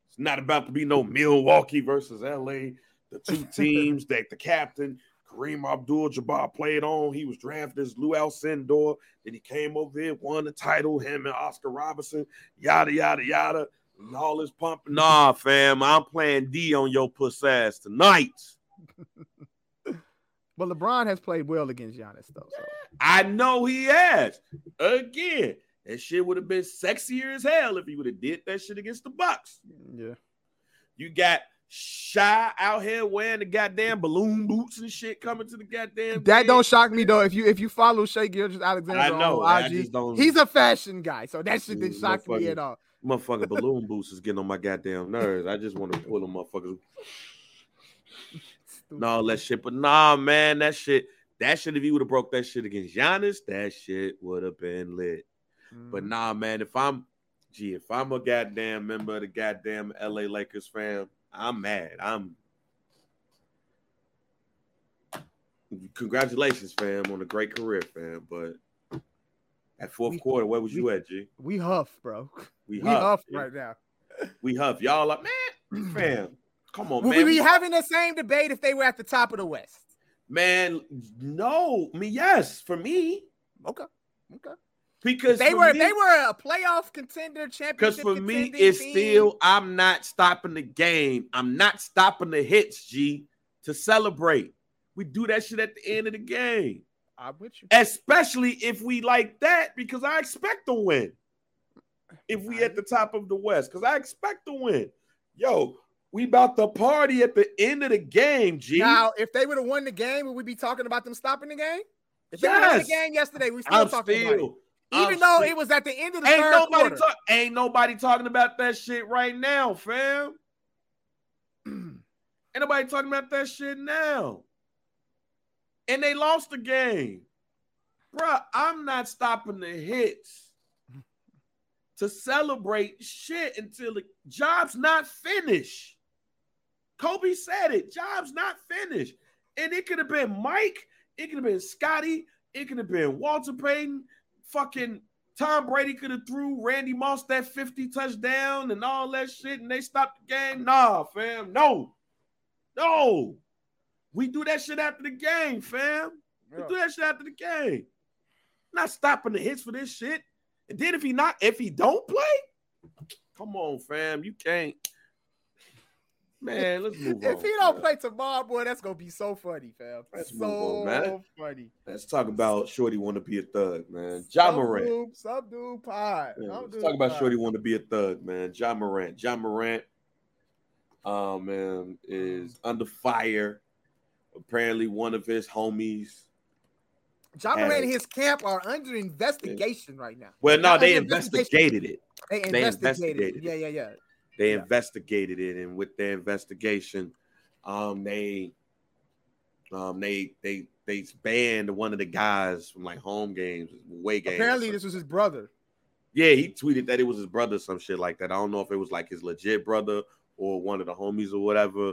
It's not about to be no Milwaukee versus LA, the two *laughs* teams that the captain Kareem Abdul-Jabbar played on. He was drafted as Lou Alcindor. Then he came over here, won the title. Him and Oscar Robertson, yada yada yada, and all this pumping. Nah, fam, I'm playing D on your puss ass tonight. *laughs* But LeBron has played well against Giannis though. So. I know he has. Again, that shit would have been sexier as hell if he would have did that shit against the Bucks. Yeah. You got Shai out here wearing the goddamn balloon boots and shit coming to the goddamn. That thing. don't shock me though. If you if you follow Shai Gilgeous-Alexander I know, on I IG, just don't- he's a fashion guy. So that shit didn't shock me at all. Motherfucking balloon boots is getting on my goddamn nerves. I just want to pull them motherfuckers. And all that shit. But nah, man, that shit, that shit, if he would have broke that shit against Giannis, that shit would have been lit. But Mhm. nah, man, if I'm gee, if I'm a goddamn member of the goddamn LA Lakers fam, I'm mad. I'm congratulations, fam, on a great career, fam. But at fourth We- quarter, where was you at, G? we huff, bro. We, We huff, huff right now. We huff. Y'all like, man, *clears throat* fam. Come on, Would man. we be having the same debate if they were at the top of the West? man, no. I mean, yes, for me. Okay. Okay. Because They were me, they were a playoff contender, championship. Because for me, it's team. still I'm not stopping the game. I'm not stopping the hits, G, to celebrate. We do that shit at the end of the game, I'm with you. especially if we like that, because I expect to win. If we at the top of the West, because I expect to win. Yo, we about to party at the end of the game, G. Now, if they would have won the game, would we be talking about them stopping the game? If they would've won the Yes. game yesterday, we still I'm talking about it. Even I'm though still- it was at the end of the ain't third nobody quarter. talk, ain't nobody talking about that shit right now, fam. *clears throat* Ain't nobody talking about that shit now. And they lost the game. Bruh, I'm not stopping the hits to celebrate shit until the job's not finished. Kobe said it. Job's not finished. And it could have been Mike. It could have been Scotty. It could have been Walter Payton. Fucking Tom Brady could have threw Randy Moss that 50 touchdown and all that shit, and they stopped the game. Nah, fam. No. No. We do that shit after the game, fam. We do that shit after the game. Not stopping the hits for this shit. And then if he not, if he don't play, come on, fam. You can't. Man, let's *laughs* move on. If he don't man. play tomorrow, boy, that's gonna be so funny, fam. Let's so on, man. funny. let's talk about Shorty want to be a thug, man. John Some Morant. dude- Some dude pod. Yeah, let's talk about. Shorty want to be a thug, man. Ja Morant. Ja Morant, um, man, is under fire. Apparently, one of his homies. John had Moran and his camp are under investigation right now. Well, no, they investigated it. They They investigated. investigated Yeah, yeah, yeah. They Yeah. investigated it, and with their investigation, um, they, um, they they they banned one of the guys from like home games, away games. Apparently, this was his brother. Yeah, he tweeted that it was his brother, some shit like that. I don't know if it was like his legit brother or one of the homies or whatever.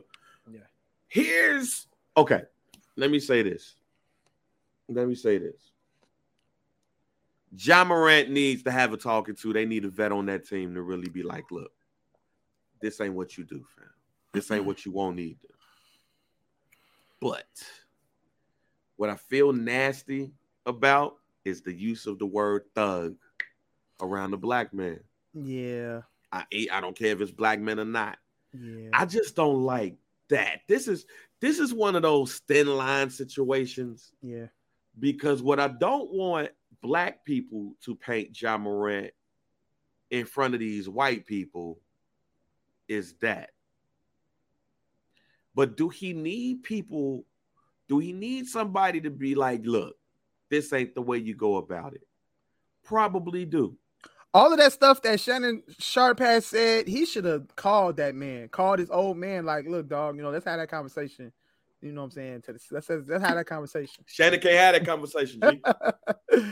Yeah. Here's okay. Let me say this. Let me say this. Ja Morant needs to have a talking to. They need a vet on that team to really be like, look, this ain't what you do, fam. This ain't mm-hmm. what you won't need. to. But what I feel nasty about is the use of the word thug around the black man. Yeah, I I don't care if it's black men or not. yeah. I just don't like that. This is this is one of those thin line situations yeah. because what I don't want black people to paint Ja Morant in front of these white people is that. But do he need people? Do he need somebody to be like, look, this ain't the way you go about it? Probably do. All of that stuff that Shannon Sharpe has said, he should have called that man, called his old man, like, look, dog, you know, let's have that conversation. You know what I'm saying? To the, let's let's have that conversation. Shannon can't have that conversation. G.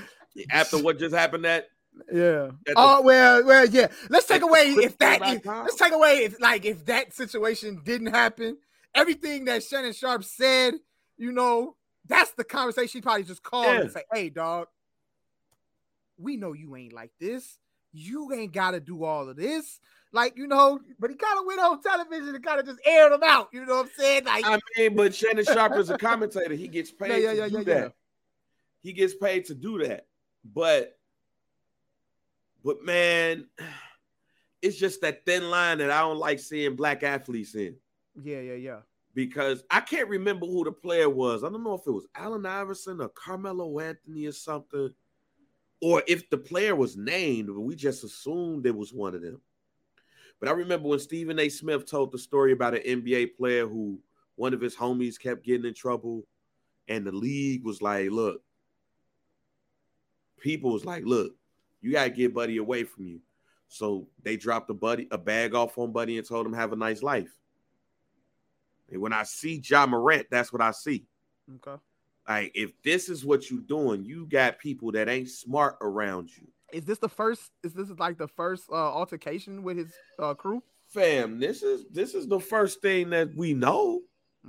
*laughs* After what just happened, that yeah. Oh well, well, yeah. Let's take away if that. Crypto.com. Let's take away if like if that situation didn't happen. Everything that Shannon Sharpe said, you know, That's the conversation. She probably just called Yeah. and say, "Hey, dog, we know you ain't like this. You ain't got to do all of this." Like you know, but he kind of went on television and kind of just aired them out. You know what I'm saying? Like, I mean, but Shannon Sharpe is a *laughs* commentator. He gets paid Yeah, yeah, to yeah, do that. yeah. He gets paid to do that. But, but man, it's just that thin line that I don't like seeing black athletes in yeah, yeah, yeah. because I can't remember who the player was. I don't know if it was Allen Iverson or Carmelo Anthony or something, or if the player was named, but we just assumed it was one of them. But I remember when Stephen A. Smith told the story about an NBA player who one of his homies kept getting in trouble, and the league was like, "Look, people was like, look, you gotta get Buddy away from you." So they dropped a buddy a bag off on Buddy and told him have a nice life. And when I see Ja Morant, that's what I see. Okay. Like if this is what you're doing, you got people that ain't smart around you. Is this the first? Is this like the first uh, altercation with his uh, crew? Fam, this is this is the first thing that we know.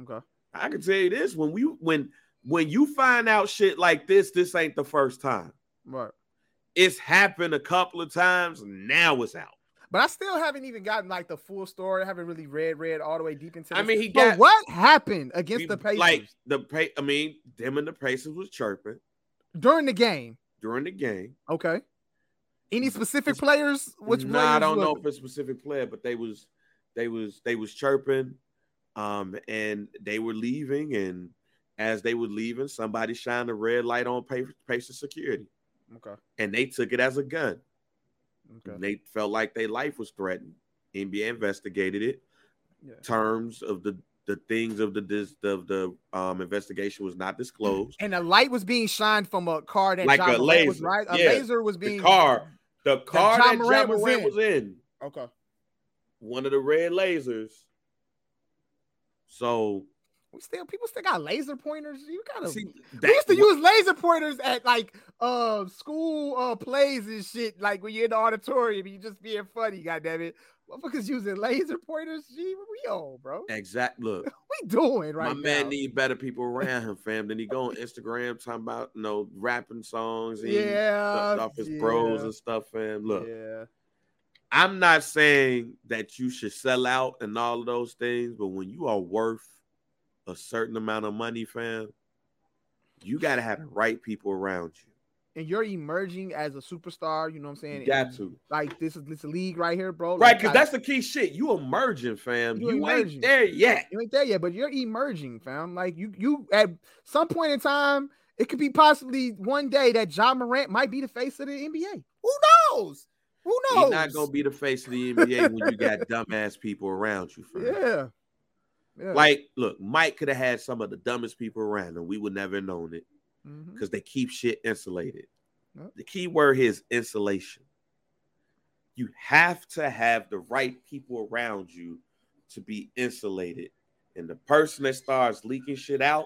Okay. I can tell you this when we when when you find out shit like this, this ain't the first time. Right. It's happened a couple of times. Now it's out. But I still haven't even gotten like the full story. I haven't really read read all the way deep into. I mean, he But got- what happened against We- the Pacers Like the pay, I mean, them and the Pacers was chirping during the game. during the game. Okay. Any specific players? Which nah, I don't know was if it's a specific player, but they was they was they was chirping, um, and they were leaving, and as they were leaving, somebody shined a red light on Pa- Pacer security, it? Okay. and they took it as a gun. Okay. They felt like their life was threatened. NBA investigated it. Yeah. Terms of the the things of the dis, of the um investigation was not disclosed. And the light was being shined from a car that Like John a Morant was laser. right. A Yeah. laser was being The car, the car John that Morant John was Morant in. was in, Okay. one of the red lasers. So We still people still got laser pointers. You gotta. see, we used to use laser pointers at like uh school uh plays and shit. Like when you're in the auditorium, you just being funny. Goddamn it, motherfuckers using laser pointers. Gee, we old, bro? Exact look. *laughs* we doing right my now? man need better people *laughs* around him, fam. Then he go on Instagram talking about you know rapping songs and yeah, stuff off his bros and stuff, fam. Look, yeah. I'm not saying that you should sell out and all of those things, but when you are worth a certain amount of money, fam, you got to have the right people around you. And you're emerging as a superstar. You know what I'm saying? You got And, to. Like this is this league right here, bro. Right, because that's the key shit. You emerging, fam. You You, emerging. ain't there yet. You ain't there yet, but you're emerging, fam. Like you, you at some point in time, it could be possibly one day that Ja Morant might be the face of the NBA. Who knows? Who knows? He's not gonna be the face of the NBA when you got *laughs* dumbass people around you, fam. Yeah. Yeah. Like, look, Mike could have had some of the dumbest people around him. We would never known it mm-hmm. because they keep shit insulated. Yep. The key word here is insulation. You have to have the right people around you to be insulated. And the person that starts leaking shit out,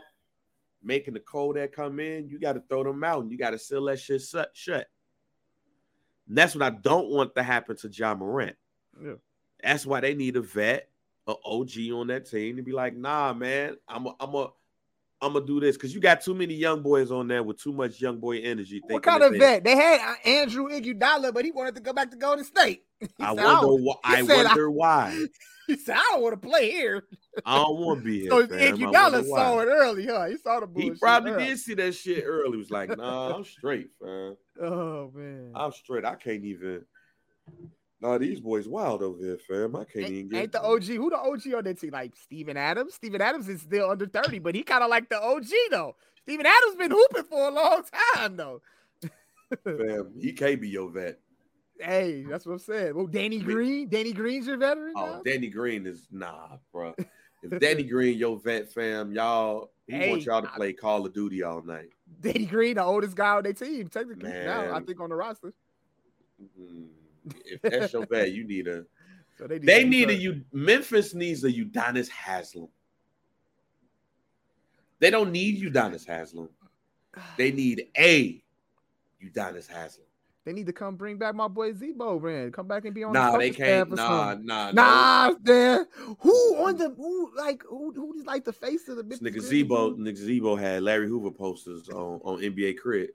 making the cold that come in, you got to throw them out and you got to seal that shit shut. shut. And that's what I don't want to happen to Ja Morant. Yeah. That's why they need a vet, a OG on that team to be like, nah, man, I'm a, I'm a, I'm gonna do this because you got too many young boys on there with too much young boy energy. What kind of vet? They had uh, Andrew Iguodala, but he wanted to go back to Golden State. *laughs* He I said, wonder. why. he I said, I- wonder why. He said, "I don't want to play here." I don't want to be *laughs* here. So fam. Iguodala saw why. it early, huh? He saw the He probably early. did see that shit early. He was like, "Nah, I'm *laughs* straight, fam. Oh man. I'm straight. I can't even." Nah, these boys wild over here, fam. I can't even Ain't, get ain't the OG? Who the OG on that team? Like Steven Adams. Steven Adams is still under 30, but he kind of like the OG though. Steven Adams been hooping for a long time though. fam. He can't be your vet. Hey, that's what I'm saying. Well, Danny Green, Danny Green's your veteran. Oh, now? Danny Green is nah, bro. *laughs* If Danny Green your vet, fam, y'all, he Hey, wants y'all to play Call of Duty all night. Danny Green, the oldest guy on their team, technically now. I think on the roster. Mm, If that's your vet, you need a. *laughs* So they need, They need a you. Memphis needs a Udonis Haslem. They don't need Udonis Haslem. They *sighs* need a Udonis Haslem. They need to come bring back my boy Z-Bo, man. Come back and be on. Nah, the they can't. or Nah, nah, Nah, man. Who on the who like who who is like the face of the Memphis nigga Z-Bo, nigga Z-Bo had Larry Hoover posters on, on NBA cribs,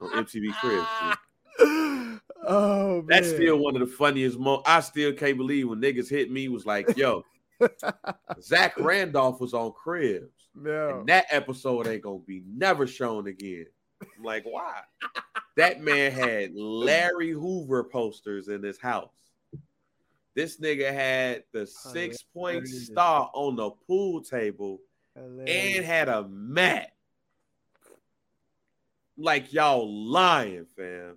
on MTV cribs. *laughs* oh man. That's still one of the funniest mo. I still can't believe when niggas hit me was like, yo, *laughs* Zach Randolph was on cribs. no. And that episode ain't gonna be never shown again. I'm like, why? that man had Larry Hoover posters in his house. This nigga had the six point star on the pool table and had a mat. Like y'all lying, fam.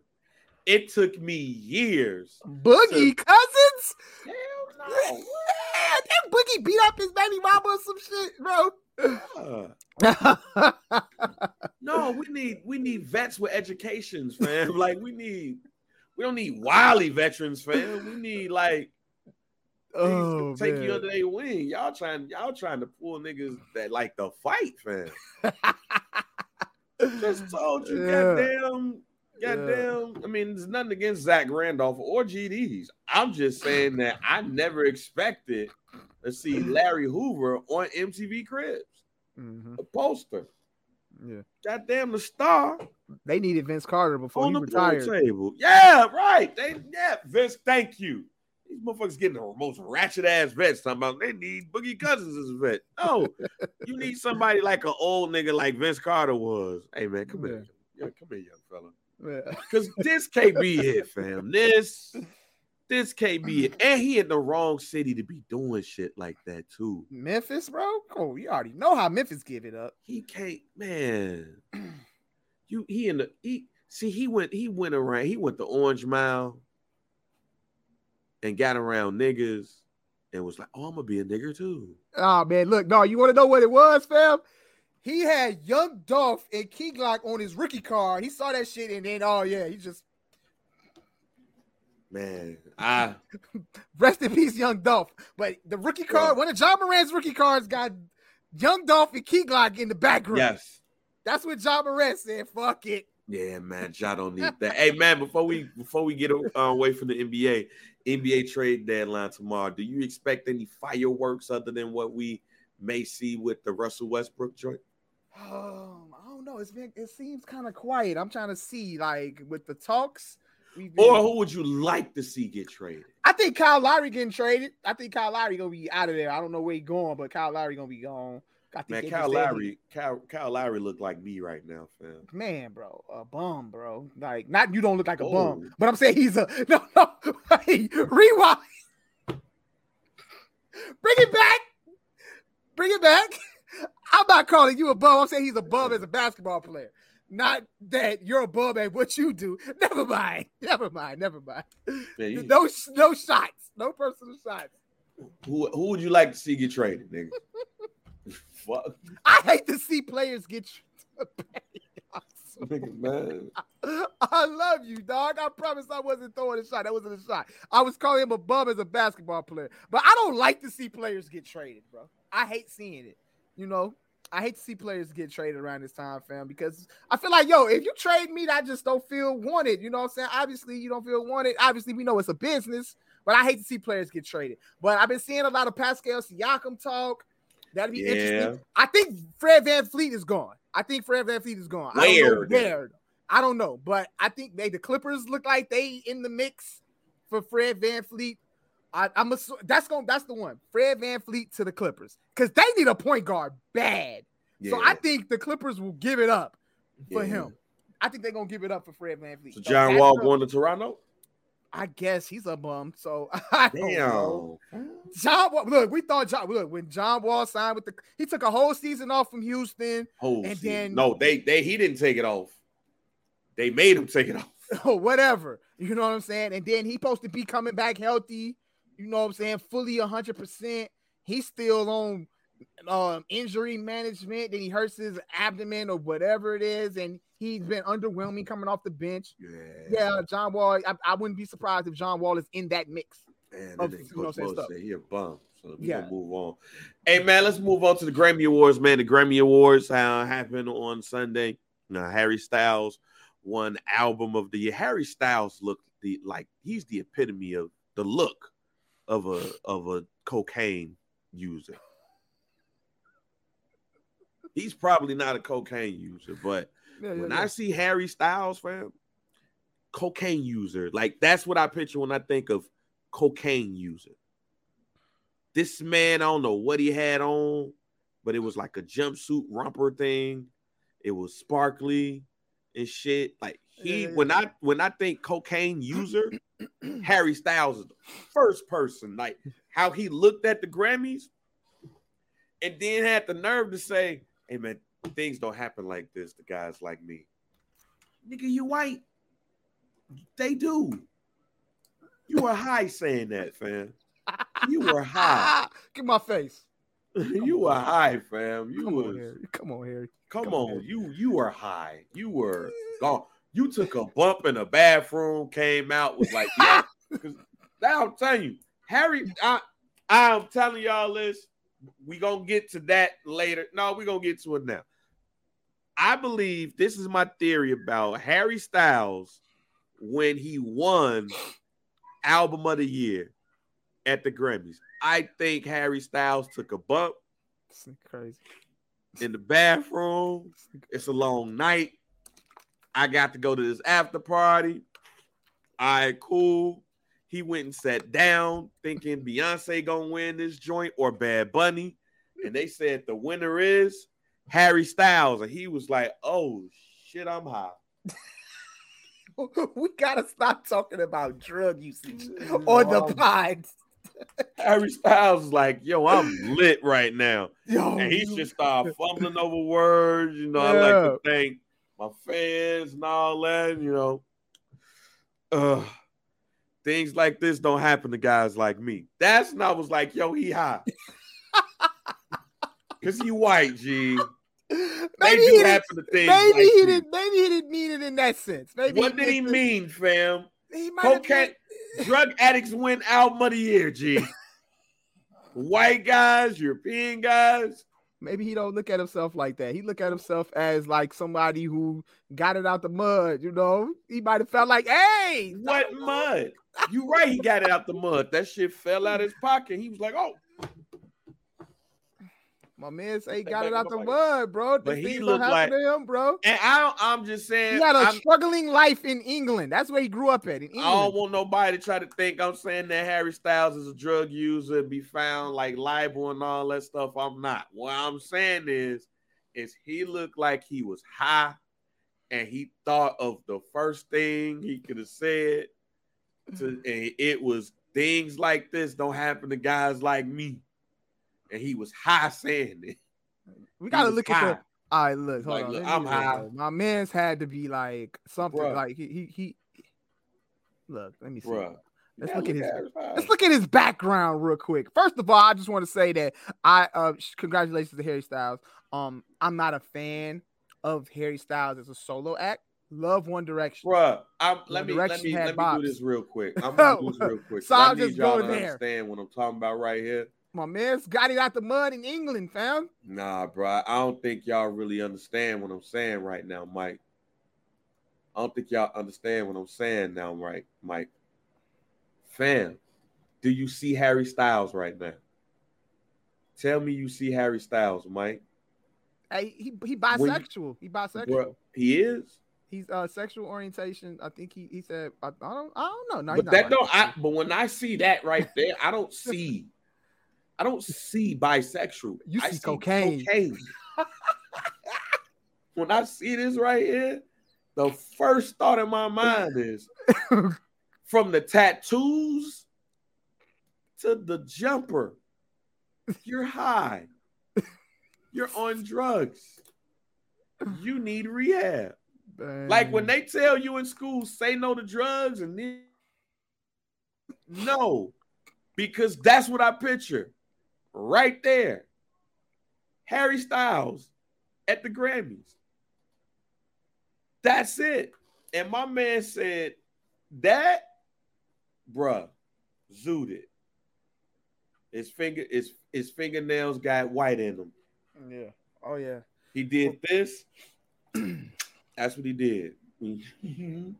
It took me years. Boogie Cousins? Hell Yeah, that Boogie beat up his baby mama or some shit, bro. Uh, no, we need we need vets with educations, fam. Like we need we don't need wily veterans, fam. We need like oh, take man. you under their wing. Y'all trying y'all trying to pull niggas that like the fight, fam. *laughs* Just told you, Yeah. goddamn, goddamn. I mean, there's nothing against Zach Randolph or GDs. I'm just saying that I never expected to see *clears throat* Larry Hoover on MTV Cribs, Mhm, a poster. Yeah. Goddamn, the star They needed Vince Carter before on he the retired. table. Yeah, right. They, yeah, Vince. Thank you. These motherfuckers getting the most ratchet ass vets. Talking about they need Boogie Cousins as a vet. No, *laughs* you need somebody like an old nigga like Vince Carter was. Hey man, come here. Yeah, come here, young fella. Because *laughs* this can't be it, fam. This, this can't be it. And he in the wrong city to be doing shit like that too. Memphis, bro. Oh, you already know how Memphis give it up. He can't, man. You he in the he see he went he went around he went to Orange Mound and got around niggas and was like, oh, I'm gonna be a nigger too. Oh man, look, no, you want to know what it was, fam? He had Young Dolph and Key Glock on his rookie card. He saw that shit and then, oh yeah, he just Man, I *laughs* rest in peace, Young Dolph. But the rookie card, one of Ja Morant's rookie cards got Young Dolph and Key Glock in the background. yes. That's what Ja Morant said. Fuck it. Yeah, man, y'all don't need that. *laughs* hey, man, before we before we get uh, away from the NBA, NBA trade deadline tomorrow, do you expect any fireworks other than what we may see with the Russell Westbrook joint? Um, I don't know. It's been it seems kind of quiet. I'm trying to see like with the talks. Been, Or who would you like to see get traded? I think Kyle Lowry getting traded. I think Kyle Lowry gonna be out of there. I don't know where he's going, but Kyle Lowry gonna be gone. I think Man, Kyle Lowry, Kyle, Kyle Lowry look like me right now, fam. man, bro, a bum, bro. Like, not you don't look like a Oh. bum, but I'm saying he's a *laughs* no, no. Hey, rewind. *laughs* Bring it back. Bring it back. I'm not calling you a bum. I'm saying he's a bum as a basketball player. Not that you're a bum at what you do. *laughs* *laughs* Never mind. Never mind. Never mind. Man, you- No, no shots. No personal shots. who who would you like to see get traded, nigga? *laughs* Fuck, I hate to see players get. nigga, man. I love you, dog. I promise I wasn't throwing a shot. That wasn't a shot. I was calling him a bum as a basketball player. But I don't like to see players get traded, bro. I hate seeing it. You know, I hate to see players get traded around this time, fam, because I feel like, yo, if you trade me, I just don't feel wanted. You know what I'm saying? Obviously, you don't feel wanted. Obviously, we know it's a business, but I hate to see players get traded. But I've been seeing a lot of Pascal Siakam talk. That'd be Yeah. interesting. I think Fred VanVleet is gone. I think Fred VanVleet is gone. I don't Where, know where. I don't know, but I think they the Clippers look like they in the mix for Fred VanVleet. I, I'm assu- that's going that's the one. Fred VanVleet to the Clippers because they need a point guard bad. So I think the Clippers will give it up for Yeah. him. I think they're gonna give it up for Fred VanVleet. So So John that's Wall the- going to Toronto? I guess he's a bum. So *laughs* I don't know. Damn. John Wall, look, we thought John look when John Wall signed with the he took a whole season off from Houston Whole And season. then- no, they they he didn't take it off. They made him take it off. or *laughs* whatever. You know what I'm saying? And then he supposed to be coming back healthy. You know what I'm saying? Fully 100%. He's still on um, injury management. Then he hurts his abdomen or whatever it is. And he's been underwhelming coming off the bench. Yeah. Yeah, John Wall. I, I wouldn't be surprised if John Wall is in that mix. Man, of, that you know, stuff. said he a bum. So we Yeah. gonna move on. Hey man, let's move on to the Grammy Awards, man. The Grammy Awards uh, happened on Sunday. Now Harry Styles won album of the year. Harry Styles looked the like he's the epitome of the look of a of a cocaine user. He's probably not a cocaine user, but Yeah, yeah, when yeah. I see Harry Styles, fam, cocaine user, like that's what I picture when I think of cocaine user. This man, I don't know what he had on, but it was like a jumpsuit romper thing. It was sparkly and shit. Like he, Yeah, when yeah. I when I think cocaine user, *clears throat* Harry Styles is the first person. Like how he looked at the Grammys, and then had the nerve to say, "Hey man, things don't happen like this to guys like me." Nigga, you white. They do. You were high saying that, fam. You were high. *laughs* Get my face. *laughs* you were high, fam. You Come was on, Harry. Come on, Harry. come, Come on, on. Harry. You you were high. You were gone. You took a bump in the bathroom, came out was like, yeah. *laughs* Now I'm telling you, Harry, I I'm telling y'all this. We gonna get to that later. No, we gonna get to it now. I believe this is my theory about Harry Styles when he won album of the year at the Grammys. I think Harry Styles took a bump is crazy. in the bathroom. It's a long night. I got to go to this after party. All right, cool. He went and sat down thinking Beyonce gonna win this joint or Bad Bunny. And they said the winner is Harry Styles. And he was like, oh shit, I'm high. *laughs* we gotta stop talking about drug usage on the pod. *laughs* Harry Styles is like, yo, I'm lit right now. Yo, and he just started fumbling over words. You know, I like to thank my fans and all that. You know, uh, things like this don't happen to guys like me. That's when I was like, yo, he hot. *laughs* Cause he white, G. Maybe he didn't, happen to things. maybe like he didn't. Maybe he didn't mean it in that sense. Maybe What did he meant to- mean, fam? He might Cocaine, meant- *laughs* drug addicts win album of the year, G. *laughs* White guys, European guys. Maybe he don't look at himself like that. He look at himself as like somebody who got it out the mud. You know, he might have felt like, hey, What mud? You right, he got it out the mud. That shit fell out his pocket. He was like, oh, my man say he got it out the mud, bro. But But he things looked like- to him, bro. and I don't, I'm just saying, He had a I'm- struggling life in England. That's where he grew up at. In I don't want nobody to try to think I'm saying that Harry Styles is a drug user and be found like libel and all that stuff. I'm not. What I'm saying is, is he looked like he was high and he thought of the first thing he could have said. To, mm. and it was things like this don't happen to guys like me. And he was high saying it. We gotta look at high. the. All right, look, hold Like, on. look, I'm high. My man's had to be like something Bruh. like he he he. Look, let me see. Bruh. Let's Yeah, look at his- Let's look at his background real quick. First of all, I just want to say that I uh congratulations to Harry Styles. Um, I'm not a fan of Harry Styles as a solo act. Love One Direction. Bruh, I'm, One let me let me let me do this real quick. I'm gonna do this *laughs* real quick. So I need just y'all to there. understand what I'm talking about right here. My man's got it out the mud in England, fam. Nah, bro, I don't think y'all really understand what I'm saying right now, Mike. I don't think y'all understand what I'm saying now, right, Mike? Fam, do you see Harry Styles right now? Tell me you see Harry Styles, Mike. Hey, he he you- bisexual. he bisexual. Bro, he is. He's uh sexual orientation. I think he he said I, I don't I don't know. No, but that don't. I but when I see that right there, I don't *laughs* see I don't see bisexual. You I see cocaine. cocaine. *laughs* when I see this right here, the first thought in my mind is *laughs* from the tattoos to the jumper. You're high. You're on drugs. You need rehab. Like when they tell you in school, say no to drugs, and then no, because that's what I picture right there. Harry Styles at the Grammys. That's it. And my man said, that, bruh, zooted it. His finger, his, his fingernails got white in them. yeah. Oh yeah. He did this. *clears throat* That's what he did. *laughs*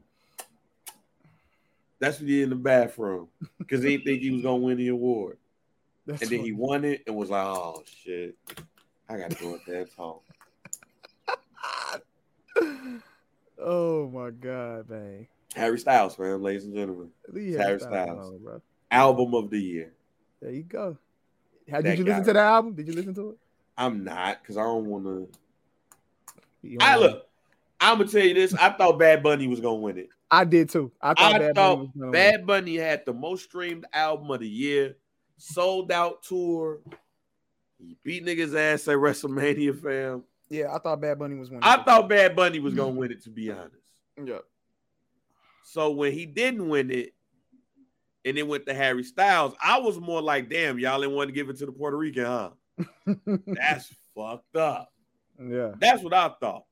That's what he did in the bathroom because he didn't think he was gonna win the award, That's and then he won it and was like, "Oh shit, I gotta go up there and talk." *laughs* oh my god, man. Harry Styles, man, ladies and gentlemen, Harry Styles. Styles alone, bro. album of the year. There you go. How, did you listen to the album? Did you listen to it? I'm not because I don't want to. I look. I'm gonna tell you this. I thought Bad Bunny was gonna win it. I did too. I thought, I Bad, thought Bunny was gonna win. Bad Bunny had the most streamed album of the year, sold out tour. He beat niggas ass at WrestleMania, fam. Yeah, I thought Bad Bunny was winning. I thought Bad Bunny was gonna win it, to be honest. Yeah. So when he didn't win it, and it went to Harry Styles, I was more like, damn, y'all didn't want to give it to the Puerto Rican, huh? *laughs* That's fucked up. yeah. That's what I thought.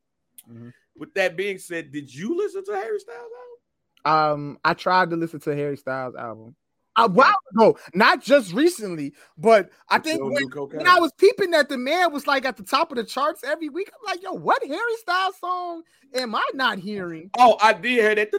Mhm. With that being said, did you listen to Harry Styles album? Um, I tried to listen to Harry Styles album a while ago, not just recently, but I think when, when I was peeping that the man was like at the top of the charts every week, I'm like, yo, what Harry Styles song am I not hearing? *laughs* Oh, I did hear that.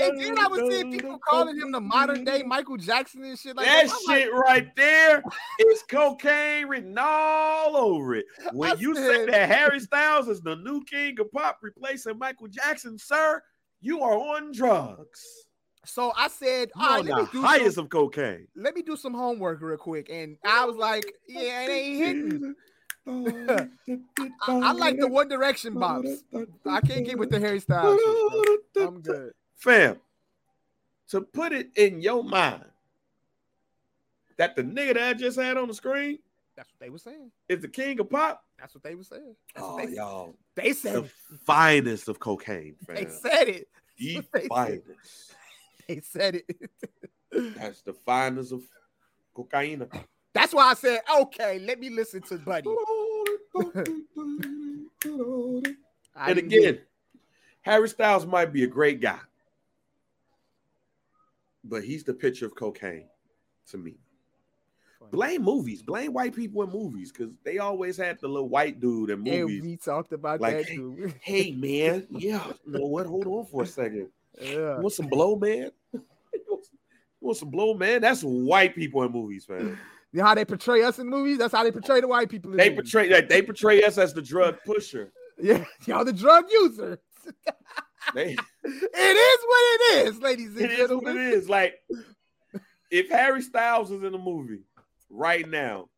And then I was seeing people calling him the modern day Michael Jackson and shit like that that. I'm like, shit right there is cocaine written all over it. *laughs* When I you say said- that Harry *laughs* Styles is the new king of pop replacing Michael Jackson, sir, you are on drugs. So I said, all right, let me do highest some, of cocaine. let me do some homework real quick. And oh, I was like, *laughs* yeah, it ain't hitting. *laughs* Oh, I, I like the One Direction oh, bops. I can't get with the Harry Styles. Shit. I'm good. Fam, to put it in your mind that the nigga that I just had on the screen That's what they were saying. is the king of pop. That's what they were saying. That's Oh, they, y'all, they said the it. finest of cocaine, They said it. The *laughs* finest. *laughs* They said it. That's the finest of cocaine. That's why I said, okay, let me listen to Buddy. *laughs* And again, Harry Styles might be a great guy, but he's the picture of cocaine to me. Blame movies, blame white people in movies because they always had the little white dude in And movies. we talked about Like, that too. hey man, *laughs* yeah, you know what? Hold on for a second. Yeah. You want some blow, man? you want some- you want some blow, man? That's white people in movies, man. *laughs* You know how they portray us in movies? That's how they portray the white people in They movies. portray that they portray us as the drug pusher. *laughs* Yeah, y'all the drug user. *laughs* They, It is what it is, ladies and gentlemen. it is what it is. Like if Harry Styles was in a movie right now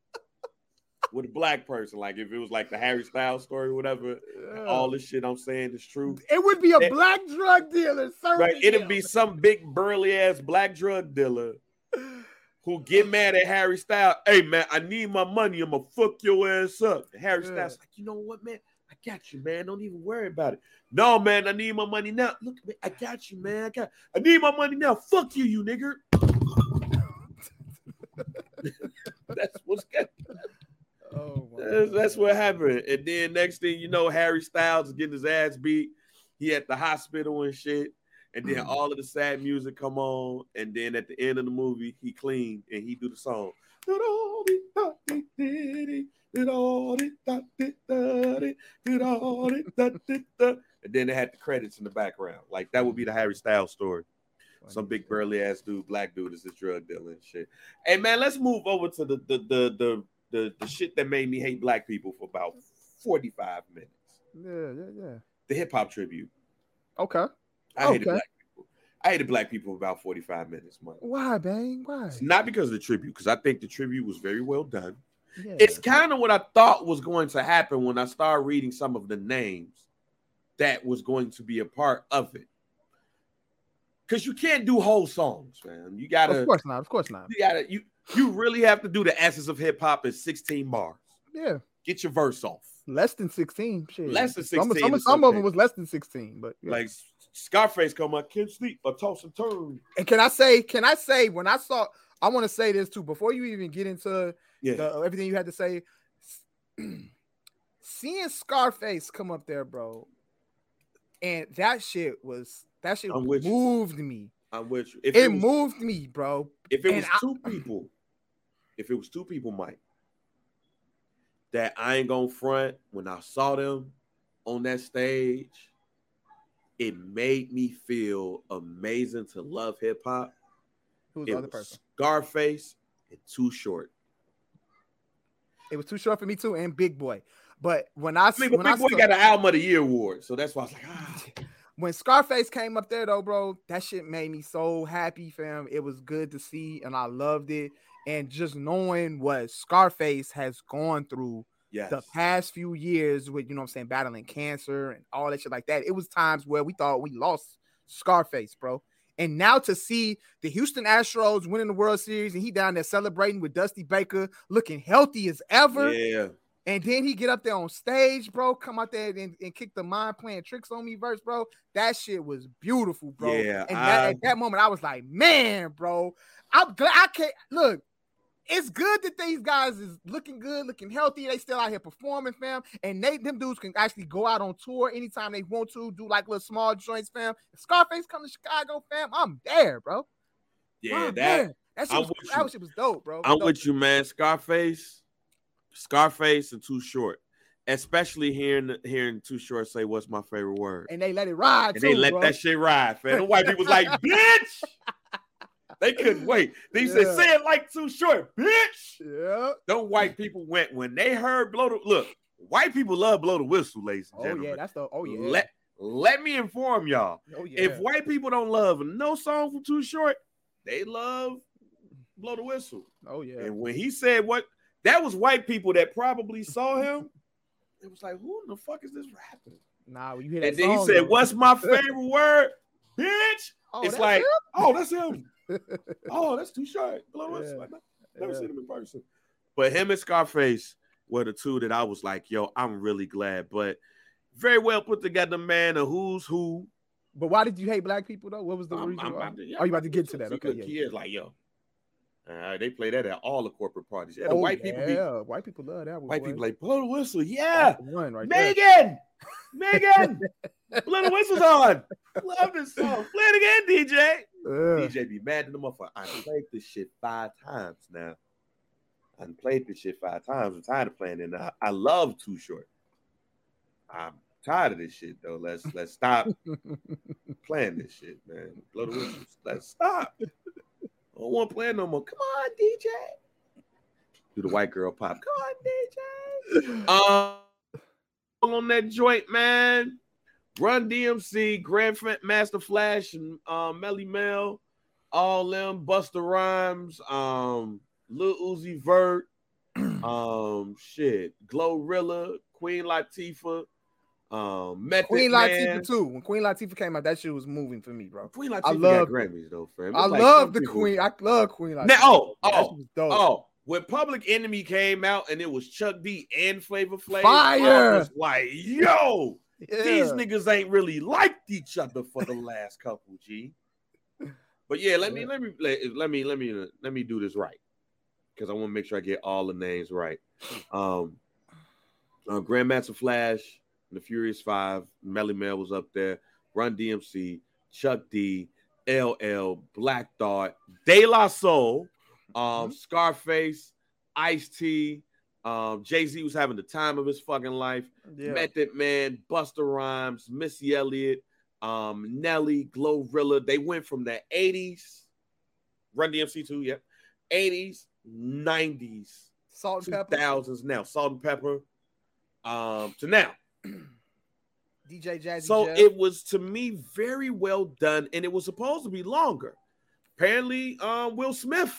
with a black person, like if it was like the Harry Styles story or whatever, Yeah. all this shit I'm saying is true. it would be a That- black drug dealer, Right? It'd be some big burly ass black drug dealer *sighs* who get mad at Harry Styles. Hey man, I need my money. I'm gonna fuck your ass up. And Harry Yeah. Styles like, you know what, man? I got you, man. Don't even worry about it. No, man, I need my money now. Look, man, I got you, man. I got. I need my money now. Fuck you, you nigger. *laughs* *laughs* that's what's got. Oh my That's, that's what happened. And then next thing you know, Harry Styles is getting his ass beat. He at the hospital and shit. And then all of the sad music come on. And then at the end of the movie, he clean and he do the song. And then they had the credits in the background. Like that would be the Harry Styles story. Some big burly ass dude, black dude is a drug dealer and shit. Hey man, let's move over to the the the the the, the shit that made me hate black people for about 45 minutes. Yeah, yeah, yeah. The hip hop tribute. Okay. I hated Okay. black people. I hated black people for about 45 minutes, man. Why, bang? Why? It's not because of the tribute, because I think the tribute was very well done. Yeah. It's kind of what I thought was going to happen when I started reading some of the names that was going to be a part of it. Because you can't do whole songs, man. You gotta of course not. Of course not. you gotta you you really have to do the essence of hip hop in 16 bars. Yeah. Get your verse off. Less than 16. Shit. Less than Some, 16 some, is some of them was less than 16, but yeah. Like Scarface come on, can't sleep, or toss and turn. and can I say, can I say when I saw I want to say this too before you even get into Yeah. the, everything you had to say. *clears throat* Seeing Scarface come up there, bro, and that shit was that shit I'm you. moved me. I'm with you. If It it, was, moved me, bro. if it and was I- two people, if it was two people, Mike, that I ain't gonna front when I saw them on that stage, it made me feel amazing to love hip hop. Who's It the other was person? Scarface and Too Short. It was too short for me too, and Big Boy. But when I I mean, when I Big Boy saw- got an Album of the Year award, so that's why I was like, ah. *laughs* when Scarface came up there though, bro, that shit made me so happy, fam. It was good to see, and I loved it. And just knowing what Scarface has gone through yes. the past few years with you know what I'm saying, battling cancer and all that shit like that. It was times where we thought we lost Scarface, bro. And now to see the Houston Astros winning the World Series and he down there celebrating with Dusty Baker, looking healthy as ever. Yeah. And then he get up there on stage, bro, come out there and, and kick the mind playing tricks on me verse, bro. That shit was beautiful, bro. Yeah, And that, I- at that moment, I was like, man, bro, I'm glad I can't look. It's good that these guys is looking good, looking healthy. They still out here performing, fam. And they them dudes can actually go out on tour anytime they want to, do like little small joints, fam. If Scarface come to Chicago, fam, I'm there, bro. Yeah, I'm that there. that shit was, that shit was dope, bro. I'm Dope. with you, man. Scarface, Scarface, and Too Short. Especially hearing hearing Too Short say, "What's my favorite word?" And they let it ride, and too, they let bro. that shit ride, fam. The white people's like, *laughs* "Bitch." They couldn't wait. They said, "Say it like Too Short, bitch." Yeah. Them white people went when they heard blow the look. White people love blow the whistle, ladies and Oh gentlemen. yeah, that's the oh yeah. Let let me inform y'all. oh yeah. If white people don't love no song from Too Short, they love blow the whistle. oh yeah. And when he said what, that was white people that probably saw him. It was like, who in the fuck is this rapping? Nah, when you hear that And then he said, though- "What's my *laughs* favorite word, bitch?" Oh, it's like, him? oh, that's him. *laughs* oh, that's too short. Blow. Yeah. Like, Never Yeah. seen him in person. But him and Scarface were the two that I was like, yo, I'm really glad. But very well put together, man. A who's who. But why did you hate black people though? What was the I'm- reason? I'm why? about to- yeah, oh, you about to get to that? See, Okay, look, yeah. he is like, yo. Uh, they play that at all the corporate parties. Yeah, the Oh, white people be yeah, white people love that. one, white boy. people like blow the whistle. Yeah, the one right there. Megan, *laughs* Megan, blow the whistle's *laughs* on. Love this song. Play it again, DJ. Yeah. DJ be mad at the motherfucker. I played this shit five times now. I played this shit five times. I'm tired of playing it. Now. I love Too Short. I'm tired of this shit though. Let's let's stop *laughs* playing this shit, man. Blow the whistles. Let's stop. I don't want to play it no more. Come on, DJ. Do the white girl pop. Come on, DJ. Um, on that joint, man. Run DMC, Grand Fa- Master Flash, and um, Melle Mel, all them, Busta Rhymes, um, Lil Uzi Vert, *clears throat* um, shit, Glorilla, Queen Latifah, um, Method Queen Man. Latifah too. When Queen Latifah came out, that shit was moving for me, bro. Queen Latifah I love- Grammys though, fam. I like love the people- Queen. I love Queen Latifah. Now, oh, oh. Oh, when Public Enemy came out and it was Chuck D and Flavor Flav, Fire! I was like, yo, yeah. these niggas ain't really liked each other for the last couple, G. But yeah, let me let me let, me let me let me do this right because I want to make sure I get all the names right. Um, uh, Grandmaster Flash, the Furious Five, Melle Mel was up there. Run DMC, Chuck D, LL, Black Thought, De La Soul, um, Scarface, Ice T. Um, Jay Z was having the time of his fucking life. yeah. Method Man, Busta Rhymes, Missy Elliott, um, Nelly, Glorilla. They went from the 80s, Run DMC 2, yep. 80s, 90s, Salt-N-Pepa. 2000s now, Salt-N-Pepa, um, to now. *clears throat* DJ Jazzy So Jeff. it was to me very well done, and it was supposed to be longer. Apparently, um, Will Smith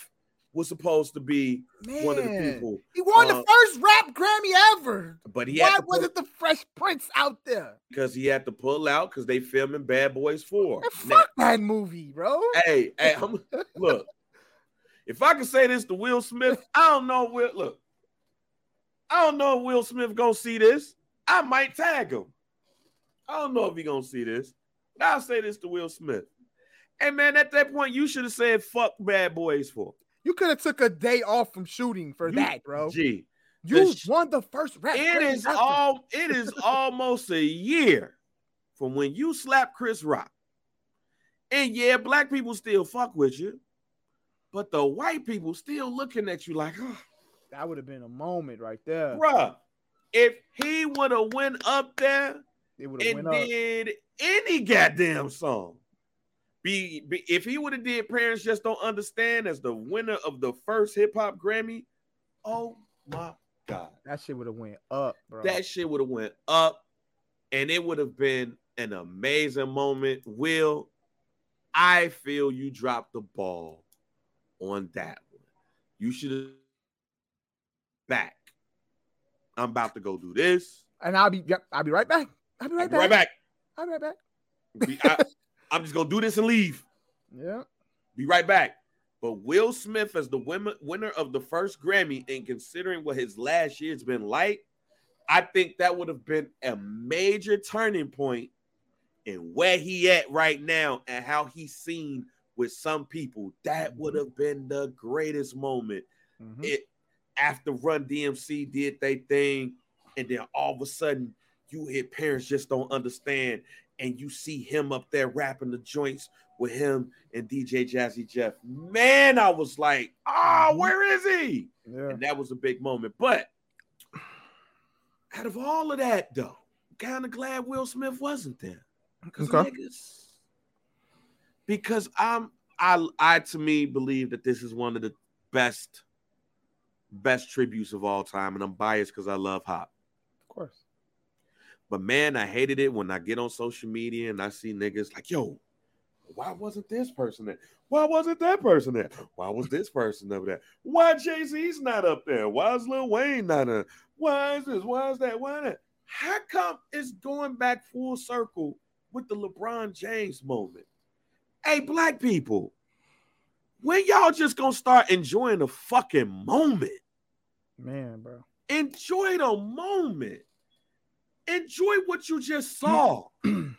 was supposed to be one of the people, He won the um, first rap Grammy ever. but he Why wasn't the Fresh Prince out there? because he had to pull out because they filming Bad Boys Four. Man, Now- fuck that movie, bro. hey, hey, *laughs* I'm, look. If I can say this to Will Smith, I don't know. Will look, I don't know if Will Smith gonna see this. I might tag him. I don't know if he gonna see this. But I'll say this to Will Smith. Hey man, at that point, you should have said "fuck Bad Boys" for. You could have took a day off from shooting for You- that, bro. Gee, You the sh- won the first rap. it Grammy all. It is *laughs* almost a year from when you slapped Chris Rock. And yeah, black people still fuck with you, but the white people still looking at you like, oh, That would have been a moment right there. bruh. If he would have went up there It would have and went up. did any goddamn song. Be, be if he would have did Parents Just Don't Understand as the winner of the first hip hop Grammy, oh my god. That shit would have went up, bro. That shit would have went up and it would have been an amazing moment. Will, I feel you dropped the ball on that one. You should have back. I'm about to go do this. and I'll be yep, I'll be right back. I'll be right I'll be back. right back. I'll be right back. Be- I, I'm just gonna do this and leave. Yeah. Be right back. But Will Smith, as the win- winner of the first Grammy, and considering what his last year's been like, I think that would have been a major turning point in where he at right now and how he's seen with some people. That would have been the greatest moment. Mhm. It after Run DMC did they thing, and then all of a sudden you hear parents just don't understand, and you see him up there rapping the joints with him and DJ Jazzy Jeff. Man, I was like, ah, Mhm. where is he? Yeah. And that was a big moment. But out of all of that, though, kind of glad Will Smith wasn't there. Because Okay. niggas, because I'm I I to me believe that this is one of the best best tributes of all time, and I'm biased because I love hop. But man, I hated it when I get on social media and I see niggas like, yo, why wasn't this person there? Why wasn't that person there? Why was this person over there? Why Jay Z's not up there? Why is Lil Wayne not there? Why is this? Why is that? Why that? How come it's going back full circle with the LeBron James moment? Hey, black people, when y'all just gonna start enjoying the fucking moment? Man, bro. Enjoy the moment. Enjoy what you just mm. saw. *clears throat*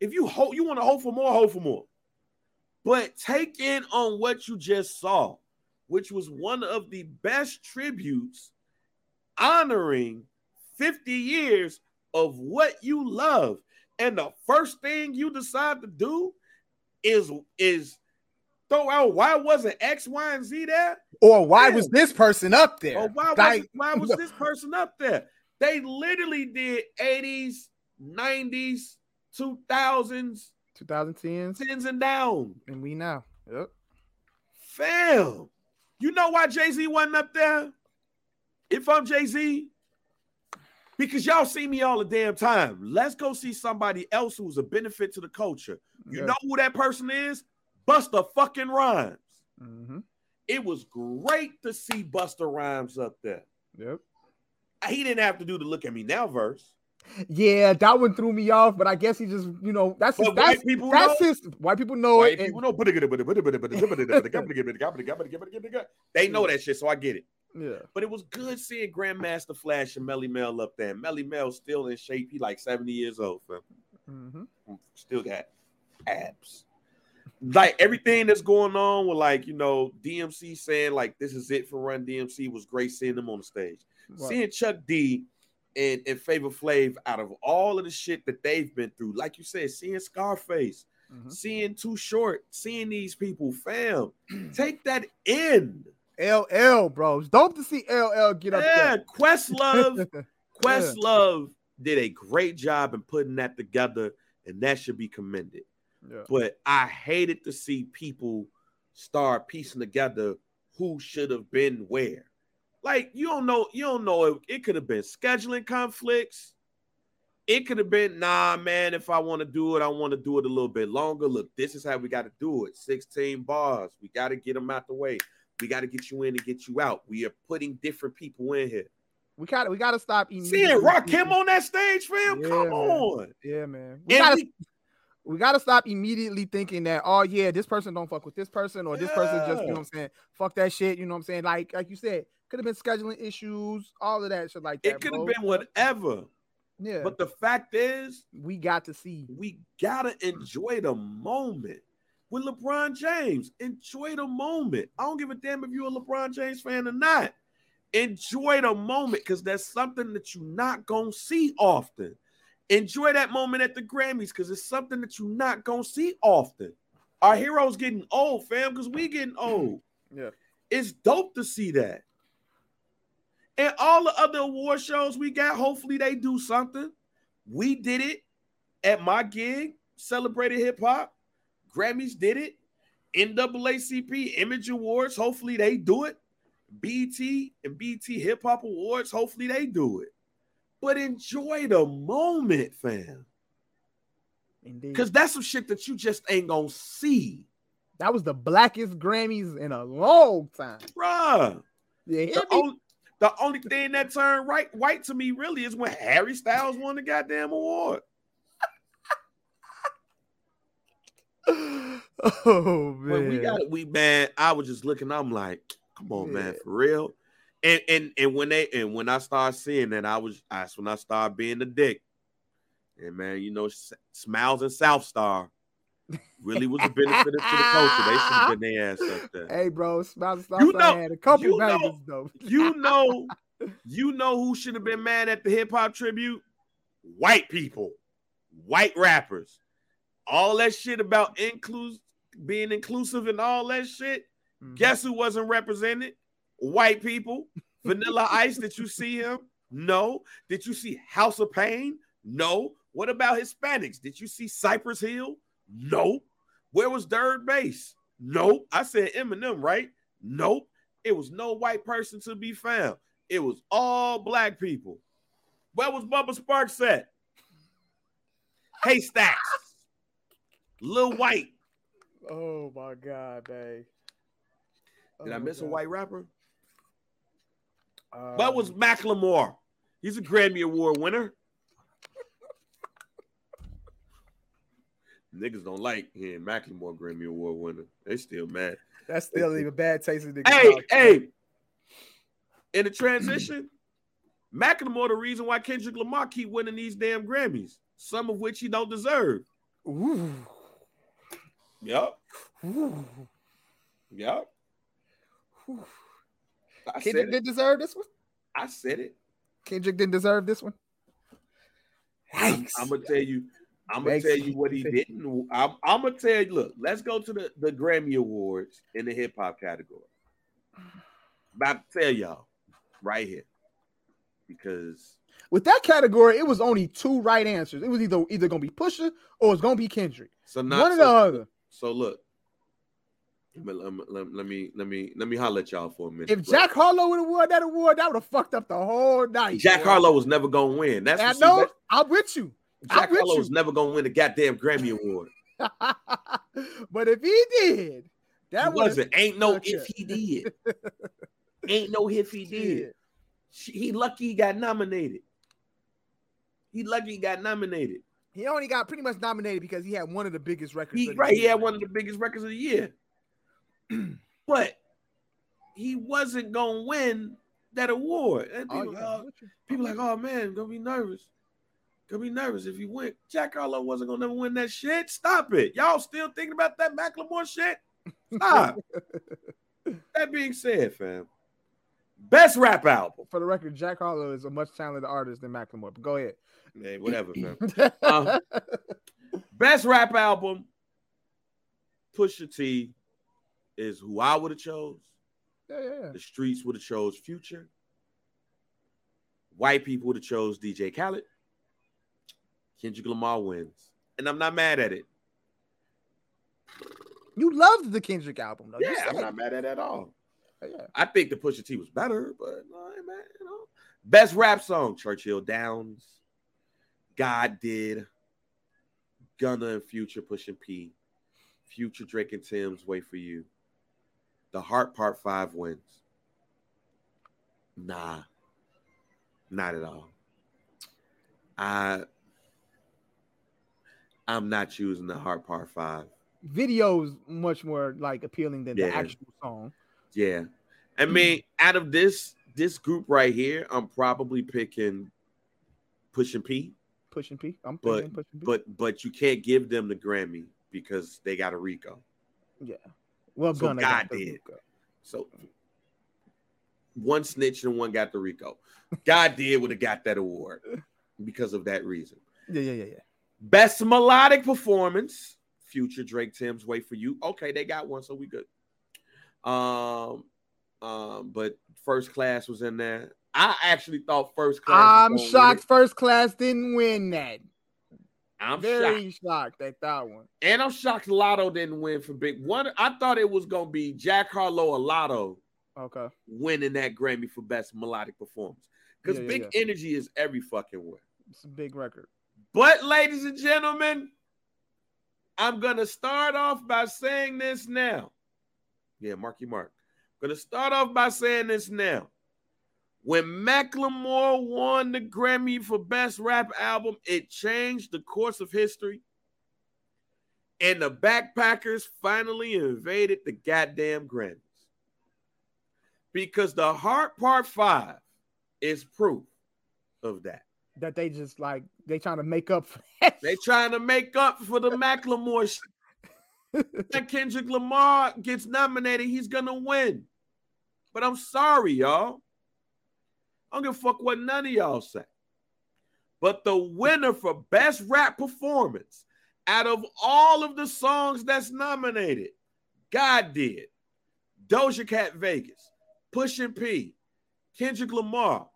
if you hope you want to hope for more, hope for more. But take in on what you just saw, which was one of the best tributes honoring 50 years of what you love. And the first thing you decide to do is is throw out why wasn't X, Y, and Z there? Or why Yeah. was this person up there? Or why was, why was *laughs* this person up there? They literally did 80s, 90s, 2000s, 2010s, 10s, and down. and we now. Yep. Fam, you know why Jay Z wasn't up there? If I'm Jay Z, because y'all see me all the damn time. Let's go see somebody else who's a benefit to the culture. You Yeah. know who that person is? Buster fucking Rhymes. Mhm. It was great to see Busta Rhymes up there. Yep. He didn't have to do the look at me now verse. Yeah, that one threw me off, but I guess he just, you know, that's his, that's white people that's know. his white people know White it. and- people know. They know that shit, so I get it. yeah. But it was good seeing Grandmaster Flash and Melle Mel up there. Melle Mel still in shape. He like 70 years old, fam. Mhm. Still got abs. Like everything that's going on with like, you know, DMC saying like this is it for Run DMC was great seeing them on the stage. Seeing Chuck D and, and Favor Flav out of all of the shit that they've been through, like you said, seeing Scarface, Mhm. seeing Too Short, seeing these people, fam, *clears throat* take that in. LL, bro. It's dope to see LL get up Yeah, Questlove, *laughs* there. Questlove did a great job in putting that together, and that should be commended. yeah. But I hated to see people start piecing together who should have been where. Like you don't know, you don't know. It, it could have been scheduling conflicts. It could have been, nah, man. If I want to do it, I want to do it a little bit longer. Look, this is how we got to do it. 16 bars. We got to get them out the way. We got to get you in and get you out. We are putting different people in here. We gotta we gotta stop Seeing Rock him on that stage, fam. Yeah, Come man. on. Yeah, man. We And gotta we- we gotta stop immediately thinking that oh yeah, this person don't fuck with this person, or this person just you know what I'm saying, fuck that shit, you know what I'm saying? Like like you said, could have been scheduling issues, all of that shit like that. it could have been whatever. yeah. But the fact is, we got to see. we gotta enjoy the moment with LeBron James. Enjoy the moment. I don't give a damn if you're a LeBron James fan or not. Enjoy the moment because that's something that you're not gonna see often. Enjoy that moment at the Grammys because it's something that you're not gonna see often. Our heroes getting old, fam, because we getting old. Yeah. It's dope to see that. And all the other award shows we got, hopefully they do something. We did it. at my gig celebrated hip hop. Grammys did it. NAACP Image Awards, hopefully they do it. BT and BT Hip Hop Awards, hopefully they do it. But enjoy the moment, fam. Indeed. Because that's some shit that you just ain't gonna see. That was the blackest Grammys in a long time. Bruh. Yeah, The only, the only thing that turned right white to me really is when Harry Styles won the goddamn award. *laughs* oh man. But we got we man, I was just looking, I'm like, come on, man, Yeah. for real. And and and when they and when I started seeing that, I was that's when I started being the dick. And man, you know, Smiles and South Star really was a benefit to the culture. They should have been their ass up there. Hey, bro, Smiles Stop You know- had a couple you know- though. You *laughs* know, you know who should have been mad at the hip hop tribute? White people, white rappers. All that shit about inclus being inclusive and all that shit. Mhm. Guess who wasn't represented? White people. *laughs* Vanilla Ice, did you see him? No. Did you see House of Pain? No. What about Hispanics? Did you see Cypress Hill? No. Where was Third Bass? Nope. I said Eminem, right? Nope. It was no white person to be found. It was all black people. Where was Bubba Sparxxx at? Haystak. Lil Wyte. Oh my god, babe. Did I Oh, miss a white rapper? Um, What was Macklemore? He's a Grammy Award winner. Niggas don't like hearing Macklemore Grammy Award winner. They still mad. that's still even bad taste in the Hey, hey. In the transition, Macklemore the reason why Kendrick Lamar keep winning these damn Grammys, some of which he don't deserve. Ooh. Yep, Ooh. yep. Ooh. I Kendrick didn't deserve this one. I said it. Kendrick didn't deserve this one. I'm, I'm gonna tell you. I'm gonna tell you what he didn't. I'm, I'm gonna tell you. Look, let's go to the, the Grammy Awards in the hip hop category. About to tell y'all right here because With that category, it was only two right answers. It was either either gonna be Pusha or it's gonna be Kendrick. so not One or the other. so look. Let me, let, me, let me let me let me holler at y'all for a minute. If. Jack Harlow would have won that award, that would have fucked up the whole night. Jack boy. Harlow was never gonna win. That's I know. that- I'm with you. Jack I'm with Harlow you. was never gonna win the goddamn Grammy Award. *laughs* but if he did, that wasn't. *laughs* Ain't no if he did. Ain't no if he did. She- He lucky he got nominated. He lucky he got nominated. He only got pretty much nominated because he had one of the biggest records. He of the right. He had one of the biggest records of the year. *clears throat* but he wasn't gonna win that award. And Oh, people, yeah, oh, with you. people like, oh man, gonna be nervous. Gonna be nervous if he win. Jack Harlow wasn't gonna never win that shit. Stop it. Y'all still thinking about that Macklemore shit? Stop. *laughs* that being said, fam. Best rap album. For the record, Jack Harlow is a much talented artist than Macklemore. But go ahead. Hey, whatever, fam. Uh, *laughs* Best rap album. Pusha T is who I would have chose. yeah, yeah, yeah. The streets would have chose Future. White people would have chose DJ Khaled. Kendrick Lamar wins, and I'm not mad at it. You loved the Kendrick album, though. Yeah, I'm not mad at it at all. yeah. I think the Pusha T was better, but no, hey, man, you know. Best rap song: Churchill Downs, God Did, Gunna and Future pushing P, Future Drake and Tems Wait for You. The Heart Part Five wins. Nah, not at all. I I'm not choosing the hard Part Five. Video's much more like appealing than the actual song. Yeah. I mean, out of this this group right here, I'm probably picking Pushing P, Pushing P. I'm But- Pushing P. but but you can't give them the Grammy because they got a Rico. yeah. Well, So Gunna God did. Rico. So one snitch and one got the Rico. God did would have got that award because of that reason. Yeah, yeah, yeah, yeah. Best melodic performance, Future Drake Tems Wait for You. Okay, they got one, so we good. Um, um, but first class was in there. I actually thought first class. I'm shocked. First Class didn't win that. I'm very shocked. shocked at that one. And I'm shocked Latto didn't win for Big One. I thought it was gonna be Jack Harlow or Latto Okay. winning that Grammy for best melodic performance. Because Yeah, yeah, Big Energy is every fucking win. It's a big record. But, ladies and gentlemen, I'm gonna start off by saying this now. Yeah, Marky Mark. Gonna start off by saying this now. When Macklemore won the Grammy for Best Rap Album, it changed the course of history. And the Backpackers finally invaded the goddamn Grammys. Because the Heart Part 5 is proof of that. That they just like they trying to make up for that. They trying to make up for the Macklemore. shit. *laughs* That Kendrick Lamar gets nominated, he's gonna win. But I'm sorry, y'all. I don't give a fuck what none of y'all say. But the winner for best rap performance out of all of the songs that's nominated, God did. Doja Cat Vegas, Pushin P, Kendrick Lamar,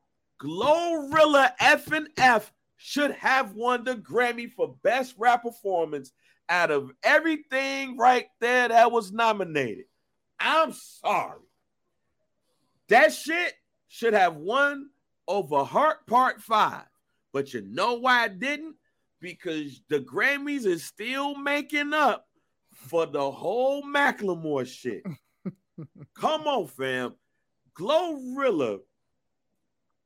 Glorilla F and F should have won the Grammy for best rap performance out of everything right there that was nominated. I'm sorry. That shit should have won over Heart Part 5. But you know why it didn't? Because the Grammys is still making up for the whole Macklemore shit. *laughs* Come on, fam. Glorilla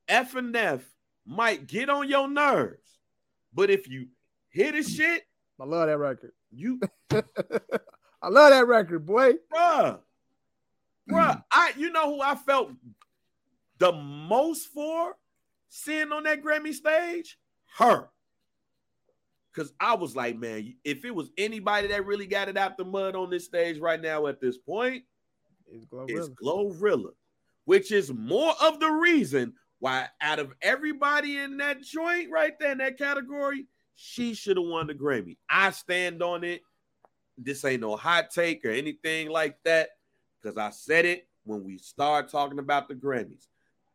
F and F might get on your nerves. But if you hear the shit, I love that record. you *laughs* I love that record, boy. bruh, bruh, I you know who I felt the most for seeing on that Grammy stage? Her. Cause I was like, man, if it was anybody that really got it out the mud on this stage right now at this point, It's Glorilla. it's Glorilla, which is more of the reason why out of everybody in that joint right there in that category, she should have won the Grammy. I stand on it. This ain't no hot take or anything like that because I said it when we started talking about the Grammys.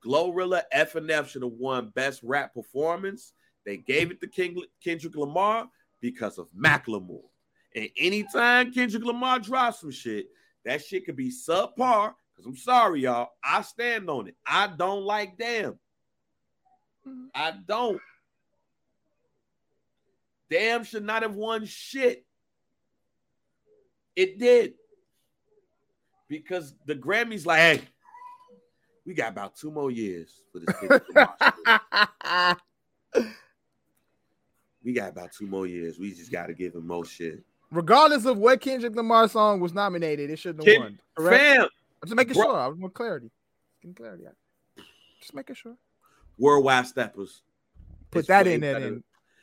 Glorilla F and F should have won Best Rap Performance. They gave it to King, Kendrick Lamar because of Macklemore. And anytime Kendrick Lamar drops some shit, that shit could be subpar. Because I'm sorry, y'all. I stand on it. I don't like damn. I don't. Damn should not have won shit. It did. Because the Grammys, like, hey, we got about two more years for this. We got about two more years. We just got to give him more shit. Regardless of what Kendrick Lamar song was nominated, it shouldn't have won. Correct? Fam, I'm just making sure. I want clarity. Getting clarity. out. Just making sure. Worldwide Steppers. Put that in there.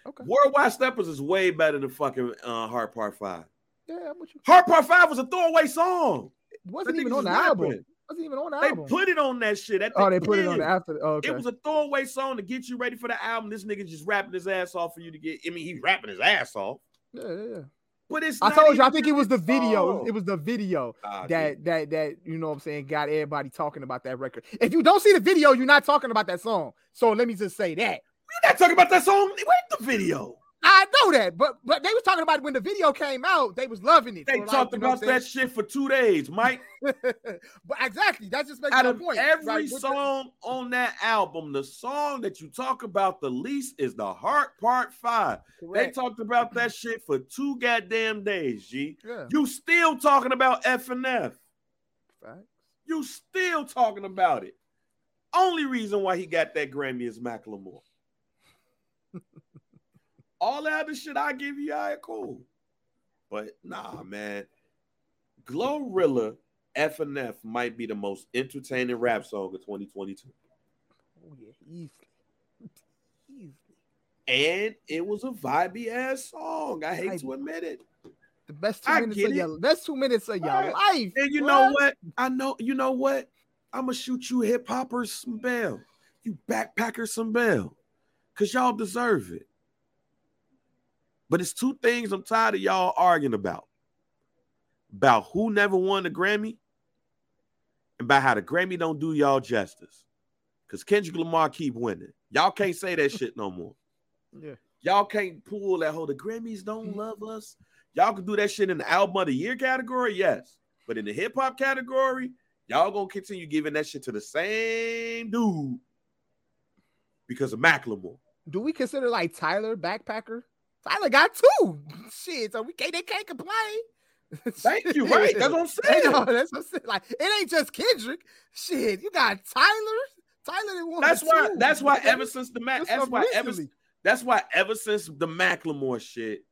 Okay. Worldwide Steppers is way better than fucking uh, Heart Part 5. Yeah, I'm with you. Heart Part 5 was a throwaway song. It wasn't That even on the was album. rapping. wasn't even on the They album. put it on that shit. At the oh, they put it on the after. Oh, okay. It was a throwaway song to get you ready for the album. This nigga just rapping his ass off for you to get. I mean, he's rapping his ass off, yeah, yeah, yeah. But it's. I told you. I think it was the video. song. It was the video Ah, dude. that that that you know what I'm saying got everybody talking about that record. If you don't see the video, you're not talking about that song. So let me just say that. You're not talking about that song. Where's the video? I know that, but but they was talking about it when the video came out. They was loving it. They So, talked know about that shit for two days, Mike. *laughs* But exactly, that just makes Out my of point. every Like, the- song on that album, the song that you talk about the least is the Heart Part Five. They talked about that shit for two goddamn days, G. yeah, You still talking about F and F. facts. You still talking about it. Only reason why he got that Grammy is Macklemore. All that other shit I give you, all right, cool. But nah, man. Glorilla F and F might be the most entertaining rap song of 2022. Oh yeah, easily, *laughs* easily. And it was a vibey ass song. I hate to admit it. The best two I minutes of it. your best two minutes of your Right. life. And you What? know what? I know, you know what? I'm gonna shoot you hip hoppers some bell. You backpackers some bell. Cause y'all deserve it. But it's two things I'm tired of y'all arguing about. About who never won the Grammy and about how the Grammy don't do y'all justice. Cause Kendrick Lamar keep winning. Y'all can't say that shit no more. *laughs* Yeah. Y'all can't pull that whole the Grammys don't mm-hmm. love us. Y'all can do that shit in the album of the year category, yes. But in the hip hop category, y'all gonna continue giving that shit to the same dude because of Macklemore. Do we consider like Tyler backpacker? Tyler got two. Shit, so we can't they can't complain. Thank you, *laughs* right? That's what I'm saying. Know, that's what I'm saying. Like it ain't just Kendrick. Shit, you got Tyler. Tyler didn't want That's why. two. That's why. Ever since the Mac, that's why. Ever, that's why. Ever since the Macklemore shit,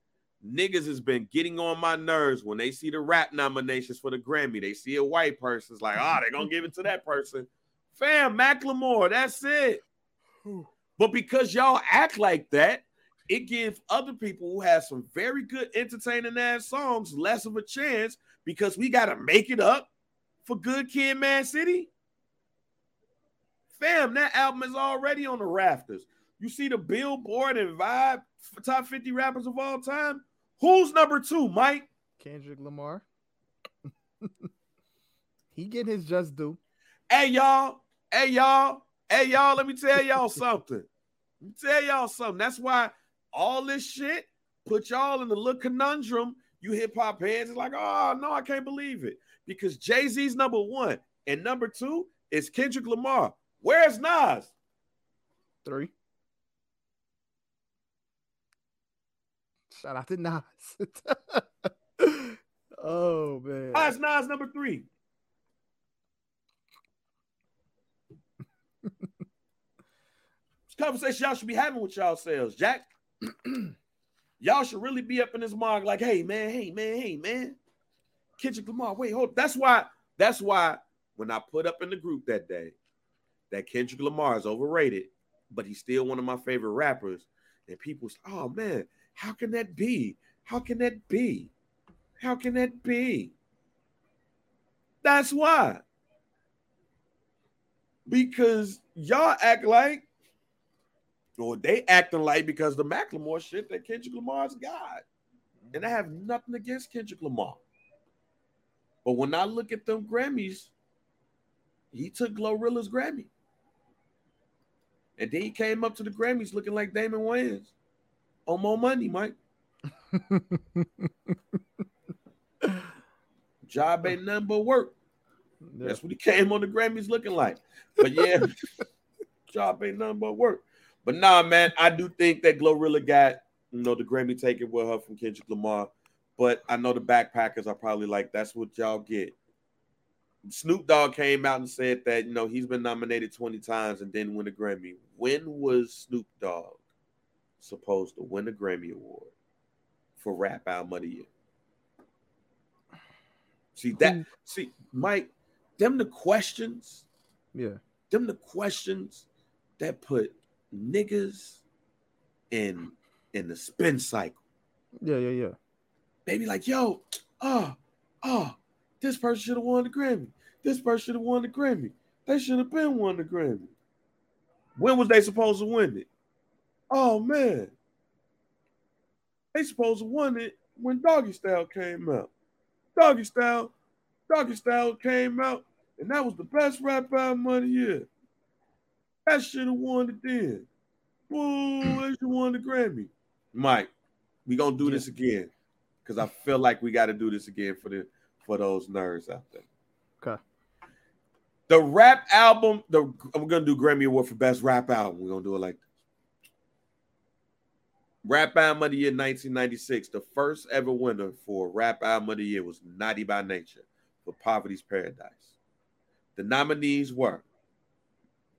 niggas has been getting on my nerves when they see the rap nominations for the Grammy. They see a white person, it's like, ah, oh, they're gonna give it to that person. Fam, Macklemore. That's it. But because y'all act like that, it gives other people who have some very good entertaining ass songs less of a chance because we gotta make it up for Good Kid, M.A.A.D City. Fam, that album is already on the rafters. You see the Billboard and Vibe for top 50 rappers of all time. Who's number two, Mike? Kendrick Lamar. *laughs* he getting his just due. Hey, y'all. Hey, y'all. Hey, y'all. Let me tell y'all something. Let me tell y'all something. That's why all this shit put y'all in the little conundrum. You hip hop heads is like, oh no, I can't believe it. Because Jay-Z's number one and number two is Kendrick Lamar. Where's Nas? Three. Shout out to Nas. *laughs* oh man. Why is Nas number three? *laughs* Conversation y'all should be having with y'all selves, Jack. *clears throat* y'all should really be up in this mark, like, hey man, hey man, hey man. Kendrick Lamar, wait, hold. That's why, that's why when I put up in the group that day that Kendrick Lamar is overrated, but he's still one of my favorite rappers. And people say, oh man, how can that be? How can that be? How can that be? That's why. Because y'all act like, or they acting like because the Macklemore shit that Kendrick Lamar's got. And I have nothing against Kendrick Lamar. But when I look at them Grammys, he took Glorilla's Grammy. And then he came up to the Grammys looking like Damon Wayans. On more money, Mike. *laughs* Job ain't nothing but work. Yeah. That's what he came on the Grammys looking like. But yeah, *laughs* job ain't nothing but work. But nah, man, I do think that Glorilla got you know the Grammy taken with her from Kendrick Lamar. But I know the backpackers are probably like, that's what y'all get. Snoop Dogg came out and said that you know he's been nominated 20 times and didn't win a Grammy. When was Snoop Dogg supposed to win a Grammy Award for Rap Album of the Year? See that? See, Mike, them the questions Yeah. them the questions that put niggas in in the spin cycle. Yeah, yeah, yeah. Baby, like, yo, oh, oh, this person should have won the Grammy. This person should have won the Grammy. They should have been won the Grammy. When was they supposed to win it? Oh man. They supposed to win it when Doggy Style came out. Doggy Style, Doggy Style came out, and that was the best rap album of the year. That should have won it then. Boo, they should won the Grammy. Mike, we gonna do Yeah. this again because I feel like we got to do this again for the for those nerds out there. Okay. The rap album, the I'm gonna do Grammy Award for Best Rap Album. We're gonna do it like this. Rap Album of the Year 1996. The first ever winner for Rap Album of the Year was Naughty by Nature for Poverty's Paradise. The nominees were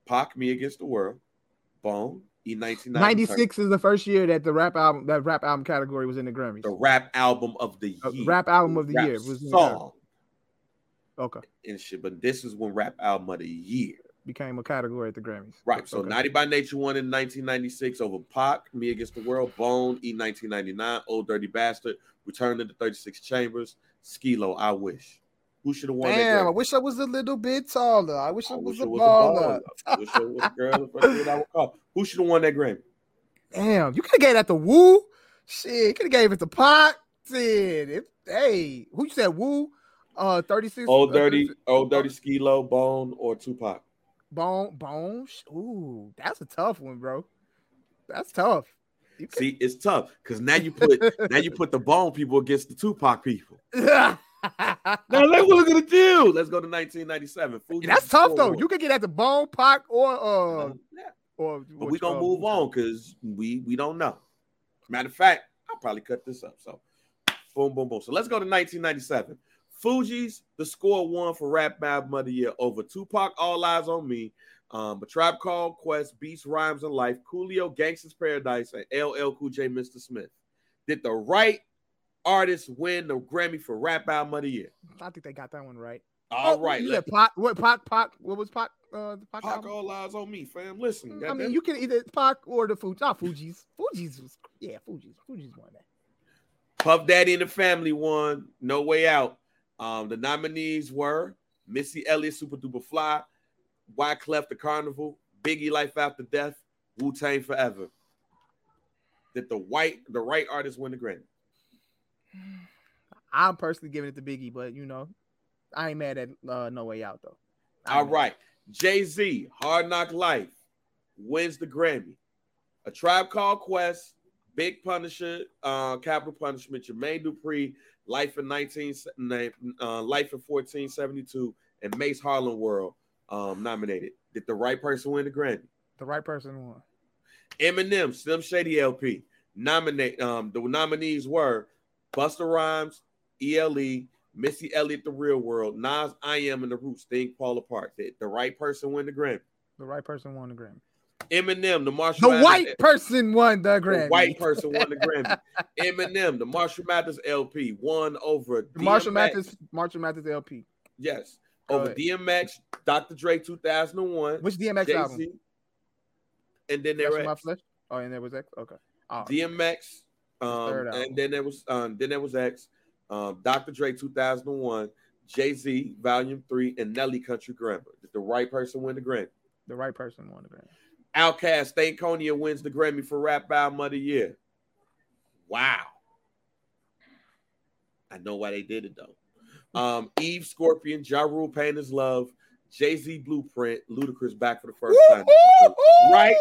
Pac, Me Against the World, Bone, E nineteen ninety six is the first year that the rap album that rap album category was in the Grammys. the Rap Album of the Uh, Year. rap album of the Rap year was song Okay. and shit. But this is when Rap Album of the Year. Became a category at the Grammys. Right. So Okay. Naughty by Nature won in 1996 over Pac, Me Against the World, Bone, E 1999, Old Dirty Bastard, Return to the 36 Chambers, Skee-Lo, I Wish. Who should have won Damn, I wish I was a little bit taller. I wish I, I was a it was a baller. I wish it was a girl. I would call. Who should have won that Grammy? Damn, you could have gave that to Woo. Shit, could have gave it to Pac. Shit, if, hey, who you said Woo? Uh, thirty six. Old Dirty, Old Dirty Skee-Lo, Bone, or Tupac? Bone, Bone. Ooh, that's a tough one, bro. That's tough. See, it's tough because now you put now you put the bone people against the Tupac people. *laughs* now *laughs* let's what we're gonna do. Let's go to 1997. Fugees That's tough though. You could get at the bone, Pac, or uh, yeah. or. But we gonna move on because we we don't know. Matter of fact, I'll probably cut this up. So, boom, boom, boom. So let's go to 1997. Fuji's the score one for Rap Album of the Year over Tupac, All Eyes on Me, um, A Tribe Called Quest, Beats, Rhymes, and Life, Coolio, Gangsta's Paradise, and LL Cool J, Mr. Smith. Did the right artist win the Grammy for Rap Album of the Year? I think they got that one right. All oh, right. Said Pac, what Pac, Pac, what was Pac? Uh, Pac, Pac All Eyes on Me, fam. Listen, I mean, you can either Pac or the Fugees. Not Fuji's. Fugees was, yeah, Fuji's. Fuji's won that. Puff Daddy and the Family won. No Way Out. Um, the nominees were Missy Elliott, Supa Dupa Fly, Wyclef the Carnival, Biggie Life After Death, Wu Tang Forever. Did the white the right artist win the Grammy? *sighs* I'm personally giving it to Biggie, but you know, I ain't mad at uh, No Way Out though. All right, Jay Z, Hard Knock Life wins the Grammy. A Tribe Called Quest, Big Punisher, uh, Capital Punishment, Jermaine Dupri, Life in 19 uh, Life in 1472, and Mase Harlem World um, nominated. Did the right person win the Grammy? The right person won. Eminem, Slim Shady LP. Nominate um the nominees were Busta Rhymes, ELE, Missy Elliott, The Real World, Nas, I Am, and The Roots, Things Fall Apart. Did the right person win the Grammy? The right person won the Grammy. Eminem, the Marshall. The Mathers, white person won the Grammy. The white person won the Grammy. *laughs* Eminem, the Marshall Mathers LP, won over the Marshall Mathers. Marshall Mathers LP. Yes, over DMX, Dr. Dre, two thousand and one. Which DMX Jay-Z, album? And then there was X. Oh, and there was X. Okay. Oh. DMX. Um, and then there was um, then there was X. Um, Dr. Dre, two thousand and one. Jay Z, Volume Three, and Nelly, Country Grammar. Did the right person win the Grammy? The right person won the Grammy. OutKast, Stankonia wins the Grammy for Rap Album of the Year. Wow. I know why they did it though. Um, Eve Scorpion, Ja Rule, Pain is Love, Jay Z Blueprint, Ludacris back for the first time. right?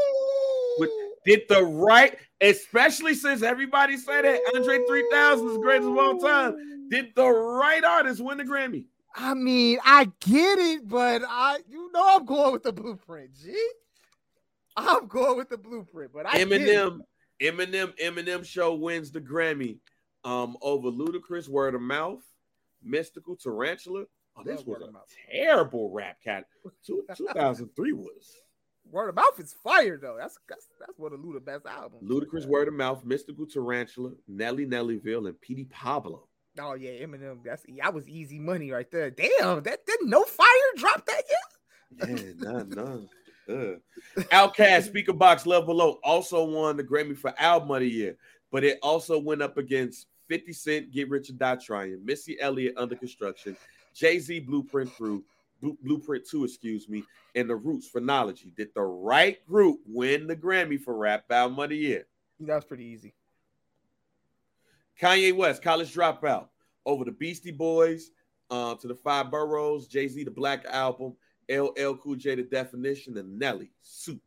Did the right, especially since everybody said that Andre 3000 is the greatest of all time. Did the right artist win the Grammy? I mean, I get it, but I, you know, I'm going with the blueprint. G. I'm going with the blueprint, but I Eminem, Eminem, Eminem show wins the Grammy um over Ludacris, Word of Mouth, Mystikal, Tarantula. Oh, this was a terrible rap cat. 2003 was. Word of Mouth is fire though. That's that's, that's one of Luda's best albums. Ludacris, Word of Mouth, Mystikal Tarantula, Nelly Nellyville, and Petey Pablo. Oh yeah, Eminem. That's that was easy money right there. Damn, that didn't no fire drop that yet. Yeah, none, none. Uh. Speakerboxxx Love Below also won the Grammy for Album of the Year, but it also went up against 50 Cent, Get Rich or Die Trying, Missy Elliott, Under Construction, Jay Z, Blueprint Through, Blueprint 2, excuse me, and The Roots, Phrenology. Did the right group win the Grammy for Rap Album of the Year? That's pretty easy. Kanye West, College Dropout, over the Beastie Boys, uh, to the Five Boroughs, Jay Z, the Black Album, LL Cool J, The Definition, and Nelly, Suit.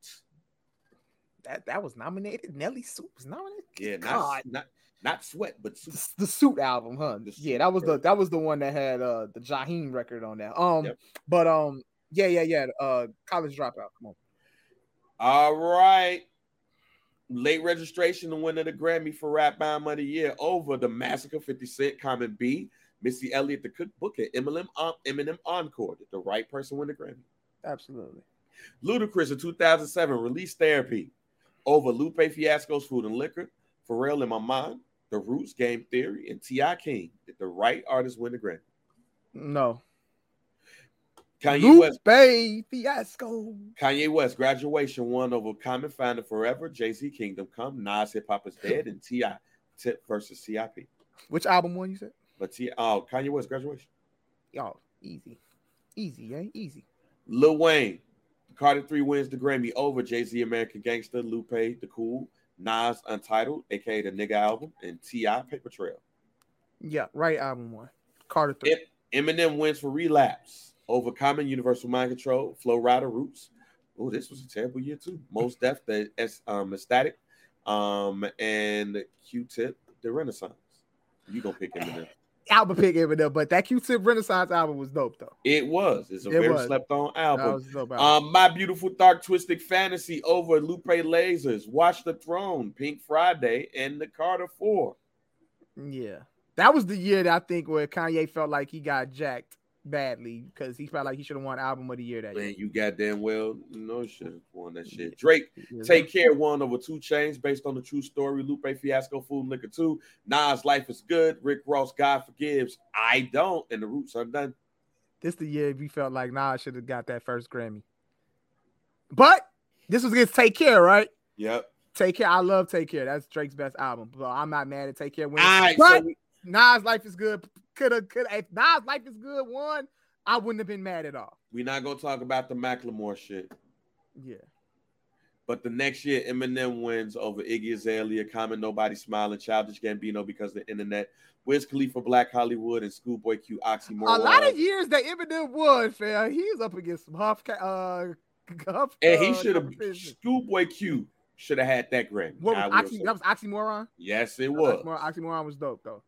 That that was nominated. Nelly Suit was nominated. Yeah, not, not not Sweat, but suit. The, the, Suit album, huh? Suit yeah, that was the that was the one that had uh the Jaheim record on that. Um, yep. but um, yeah, yeah, yeah. Uh, College Dropout. Come on. All right. Late registration to win of the Grammy for Rap Album of the Year over the Massacre 50 Cent, Common Be, Missy Elliott, the cookbook and Eminem, um, Eminem Encore. Did the right person win the Grammy? Absolutely. Ludacris in 2007 released Therapy over Lupe Fiasco's Food and Liquor, Pharrell in My Mind, The Roots, Game Theory, and T.I. King. Did the right artist win the Grammy? No. Kanye Lupe West. Fiasco. Kanye West, Graduation won over Common Founder Forever, Jay Z Kingdom Come, Nas Hip Hop is Dead, and T.I. Tip versus CIP. Which album won you said? But T, oh, Kanye West graduation. Y'all, easy, easy, eh? Easy. Lil Wayne, Carter Three wins the Grammy over Jay Z, American Gangster, Lupe, The Cool, Nas, Untitled, aka the Nigga album, and T.I. Paper Trail. Yeah, right album one. Carter Three. Eminem wins for Relapse over Common, Universal Mind Control, Flo Rida, Roots. Oh, this was a terrible year too. Mos Def, the um, Ecstatic, Um, and Q-Tip, The Renaissance. You gonna pick Eminem? Album pick Eminem, but that Q-Tip Renaissance album was dope though. It was. It's a It very was. slept on album. was album. Um, my beautiful dark twisted fantasy over Lupe Lasers, Watch the Throne, Pink Friday, and the Carter Four. yeah, that was the year that I think where Kanye felt like he got jacked badly because he felt like he should have won album of the year that year. Man, you goddamn well know shit won that shit. Drake Yeah. Take Care won over 2 Chainz based on the true story. Lupe Fiasco, Food and Liquor 2. Nas Life is Good. Rick Ross, God Forgives. I don't. And the roots are done. This the year we felt like Nas should have got that first Grammy. But this was against Take Care, right? Yep. Take Care. I love Take Care. That's Drake's best album. So I'm not mad at Take Care winning. All right. But So we, Nas Life is Good. Could have, could if Nas Life is Good won, I wouldn't have been mad at all. we're not to talk about the Macklemore shit. Yeah. But the next year, Eminem wins over Iggy Azalea, Common Nobody Smiling, Childish Gambino because of the internet, Wiz Khalifa, Black Hollywood, and Schoolboy Q, Oxymoron. A lot of years that Eminem won, fam. He was up against some Huff. Uh, *laughs* Huff and he uh, should have. Schoolboy Q should have had that Grammy. What was Oxy, that was Oxymoron? yes, it was. Oxymoron, Oxymoron was dope, though.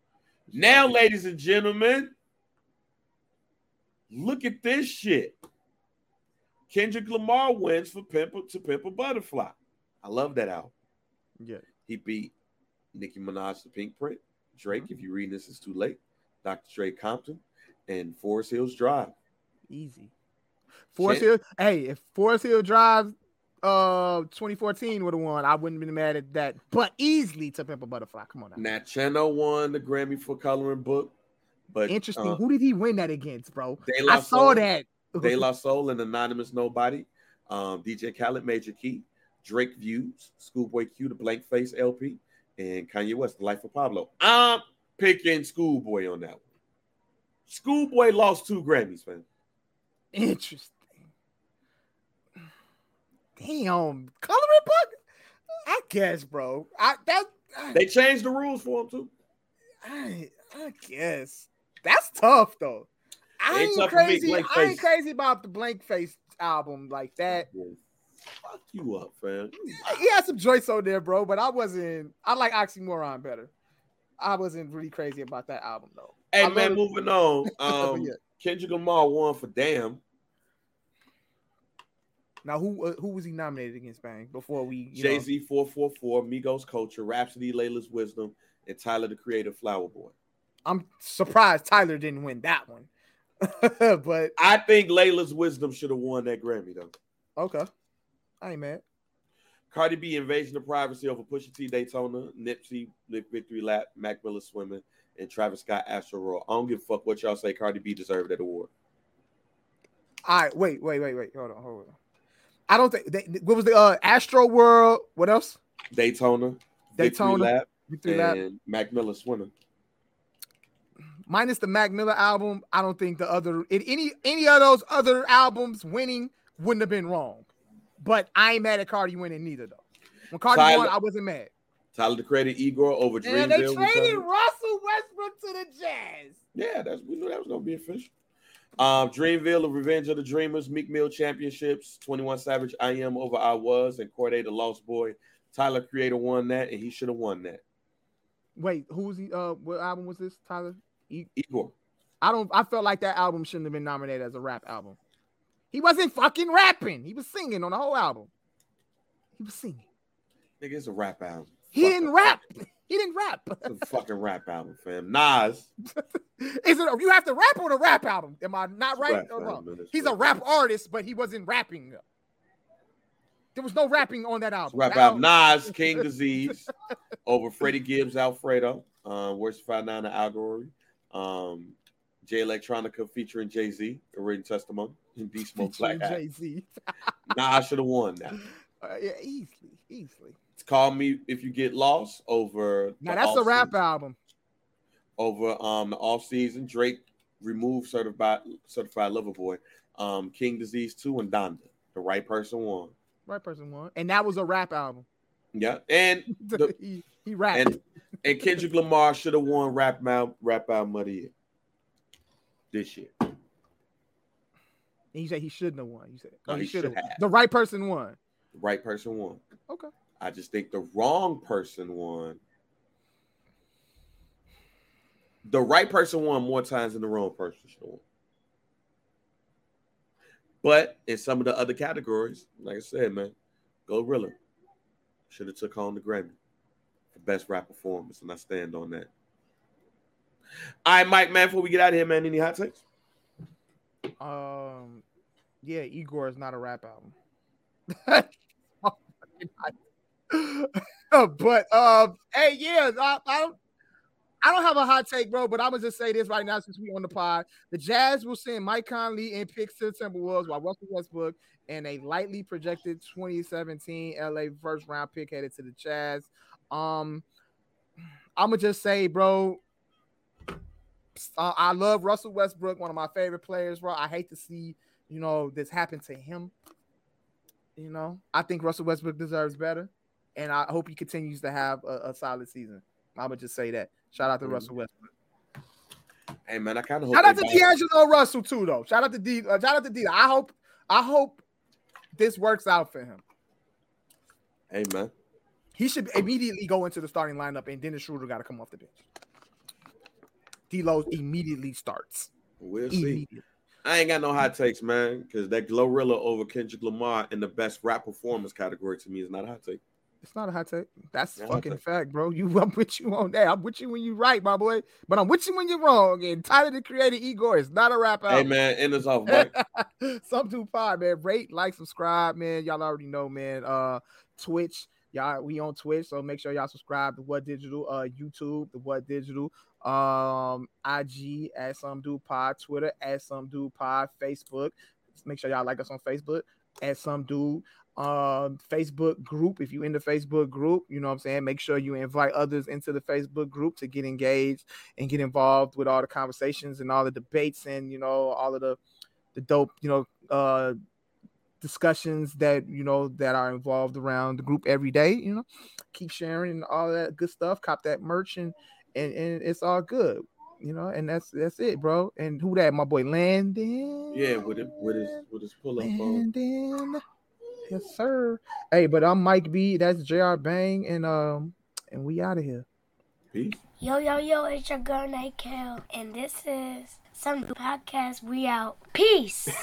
Now, ladies and gentlemen, look at this shit. Kendrick Lamar wins for Pimp to Pimp a Butterfly. I love that album. Yeah. He beat Nicki Minaj, the Pink Print, Drake. If mm-hmm. you're reading this, it's too late. Dr. Dre Compton, and Forest Hills Drive. Easy. Forest. Hill. Hey, if Forest Hill Drive uh 2014 would have won, I wouldn't have been mad at that. But easily to Pimp a Butterfly. Come on now. Nat Cheno won the Grammy for coloring book, but Interesting. uh, Who did he win that against, bro? De La I saw that. De La *laughs* Soul and Anonymous Nobody, um, DJ Khaled, Major Key, Drake Views, Schoolboy Q, the Blank Face LP, and Kanye West, The Life of Pablo. I'm picking Schoolboy on that one. Schoolboy lost two Grammys, man. Interesting. Damn, coloring book. I guess, bro. I that I, They changed the rules for him too. I, I guess that's tough though. I Ain't ain't tough for me, crazy. I ain't crazy about the blank face album like that. Well, fuck you up, fam. He had some joints on there, bro, but I wasn't. I like Oxymoron better. I wasn't really crazy about that album though. Hey I man, moving on. *laughs* Um, yeah. Kendrick Lamar won for Damn. Now who uh, who was he nominated against? Bang before we Jay Z 444, Migos Culture, Rapsody, Laila's Wisdom, and Tyler the Creator, Flower Boy. I'm surprised Tyler didn't win that one. *laughs* but I think Laila's Wisdom should have won that Grammy though. okay, I ain't mad. Cardi B Invasion of Privacy over Pusha T Daytona, Nipsey Victory Lap, Mac Miller Swimming, and Travis Scott Astroworld. I don't give a fuck what y'all say. Cardi B deserved that award. All right, wait, wait, wait, wait. Hold on, hold on. I don't think they, what was the uh Astro World. What else? Daytona, Daytona, Victory Lap, Victory Lap. and Mac Miller Swimming. Minus the Mac Miller album, I don't think the other in any any of those other albums winning wouldn't have been wrong. But I ain't mad at Cardi winning neither though. When Cardi Tyler- won, I wasn't mad. Tyler the Creator, Igor over And they traded. Russell Westbrook to the Jazz. Yeah, that's we knew that was gonna be official. Um, Dreamville, The Revenge of the Dreamers, Meek Mill Championships, 21 Savage, I Am Over I Was, and Cordae the Lost Boy. Tyler Creator won that, and he should have won that. Wait, who was he? Uh, what album was this? Tyler. Igor. I don't. I felt like that album shouldn't have been nominated as a rap album. He wasn't fucking rapping. He was singing on the whole album. He was singing. Nigga, it's a rap album. He Fuck didn't rap. He didn't rap. It's a fucking rap album, fam. Nas. *laughs* Is it? You have to rap on a rap album. Am I not right Rap or wrong? album. It's He's a rap artist, but he wasn't rapping. There was no rapping on that It's album. rap That album. Nas, King Disease, *laughs* over Freddie Gibbs, Alfredo, um, Worst Five Nine, Allegory, um, Jay Electronica featuring Jay Z, a written testimony, and D Smoke Black. Jay Z. Nas should have won that. *laughs* Uh, yeah, easily, easily. It's Call Me If You Get Lost over. Now that's a rap album. Over um the off season, Drake removed certified certified lover boy, um King Disease two and Donda. The right person won. Right person won, and that was a rap album. Yeah, and *laughs* The- he he rapped. and and Kendrick Lamar should have won rap album rap album of the year this year. And you said he shouldn't have won. You said No, oh, he should have. should have. The right person won. The right person won. Okay. I just think the wrong person won. The right person won more times than the wrong person should won. But in some of the other categories, like I said, man, Glorilla should have took home the Grammy for best rap performance, and I stand on that. All right, Mike, man, before we get out of here, man, any hot takes? Um, yeah, Igor is not a rap album. *laughs* *laughs* *laughs* but um, hey, yeah, I, I don't. I don't have a hot take, bro, but I'm gonna just say this right now since we on the pod. The Jazz will send Mike Conley and picks to the Timberwolves while Russell Westbrook and a lightly projected 2017 LA first round pick headed to the Jazz. Um, I'm gonna just say, bro, uh, I love Russell Westbrook, one of my favorite players, bro. I hate to see you know this happen to him. You know, I think Russell Westbrook deserves better, and I hope he continues to have a, a solid season. I'm gonna just say that. Shout out to mm-hmm. Russell Westbrook. Hey man, I kind of shout out to D'Angelo Russell too, though. Shout out to D. Uh, shout out to D. I hope. I hope this works out for him. Hey man, he should immediately go into the starting lineup, and Dennis Schroeder got to come off the bench. D'Lo immediately starts. We'll see. I ain't got no hot takes, man, because that Glorilla over Kendrick Lamar in the best rap performance category to me is not a hot take. It's not a hot take. That's a fucking fact, bro. You, *laughs* I'm with you on that. I'm with you when you're right, my boy. But I'm with you when you're wrong. And Tyler the Creator Igor is not a rap album. Hey man, end us off, Mike. *laughs* Some two five, man. Rate, like, subscribe, man. Y'all already know, man. Uh, Twitch. Y'all, we on Twitch, so make sure y'all subscribe to What Digital, uh, YouTube, the What Digital, um, IG at some dude pod, Twitter at some dude pod, Facebook. Make sure y'all like us on Facebook at some dude um Facebook group. If you in the Facebook group, you know what I'm saying, make sure you invite others into the Facebook group to get engaged and get involved with all the conversations and all the debates and you know all of the the dope, you know, uh discussions that you know that are involved around the group every day, you know. Keep sharing and all that good stuff, cop that merch and and, and it's all good. You know, and that's that's it, bro. And who that? My boy Landon. Yeah, with it with his with his pull up Landon. Yes, sir. Hey, but I'm Mike B. That's JR Bang, and um, and we out of here. Peace. Yo, yo, yo! It's your girl Night Kale, and this is some podcast. We out. Peace. *laughs*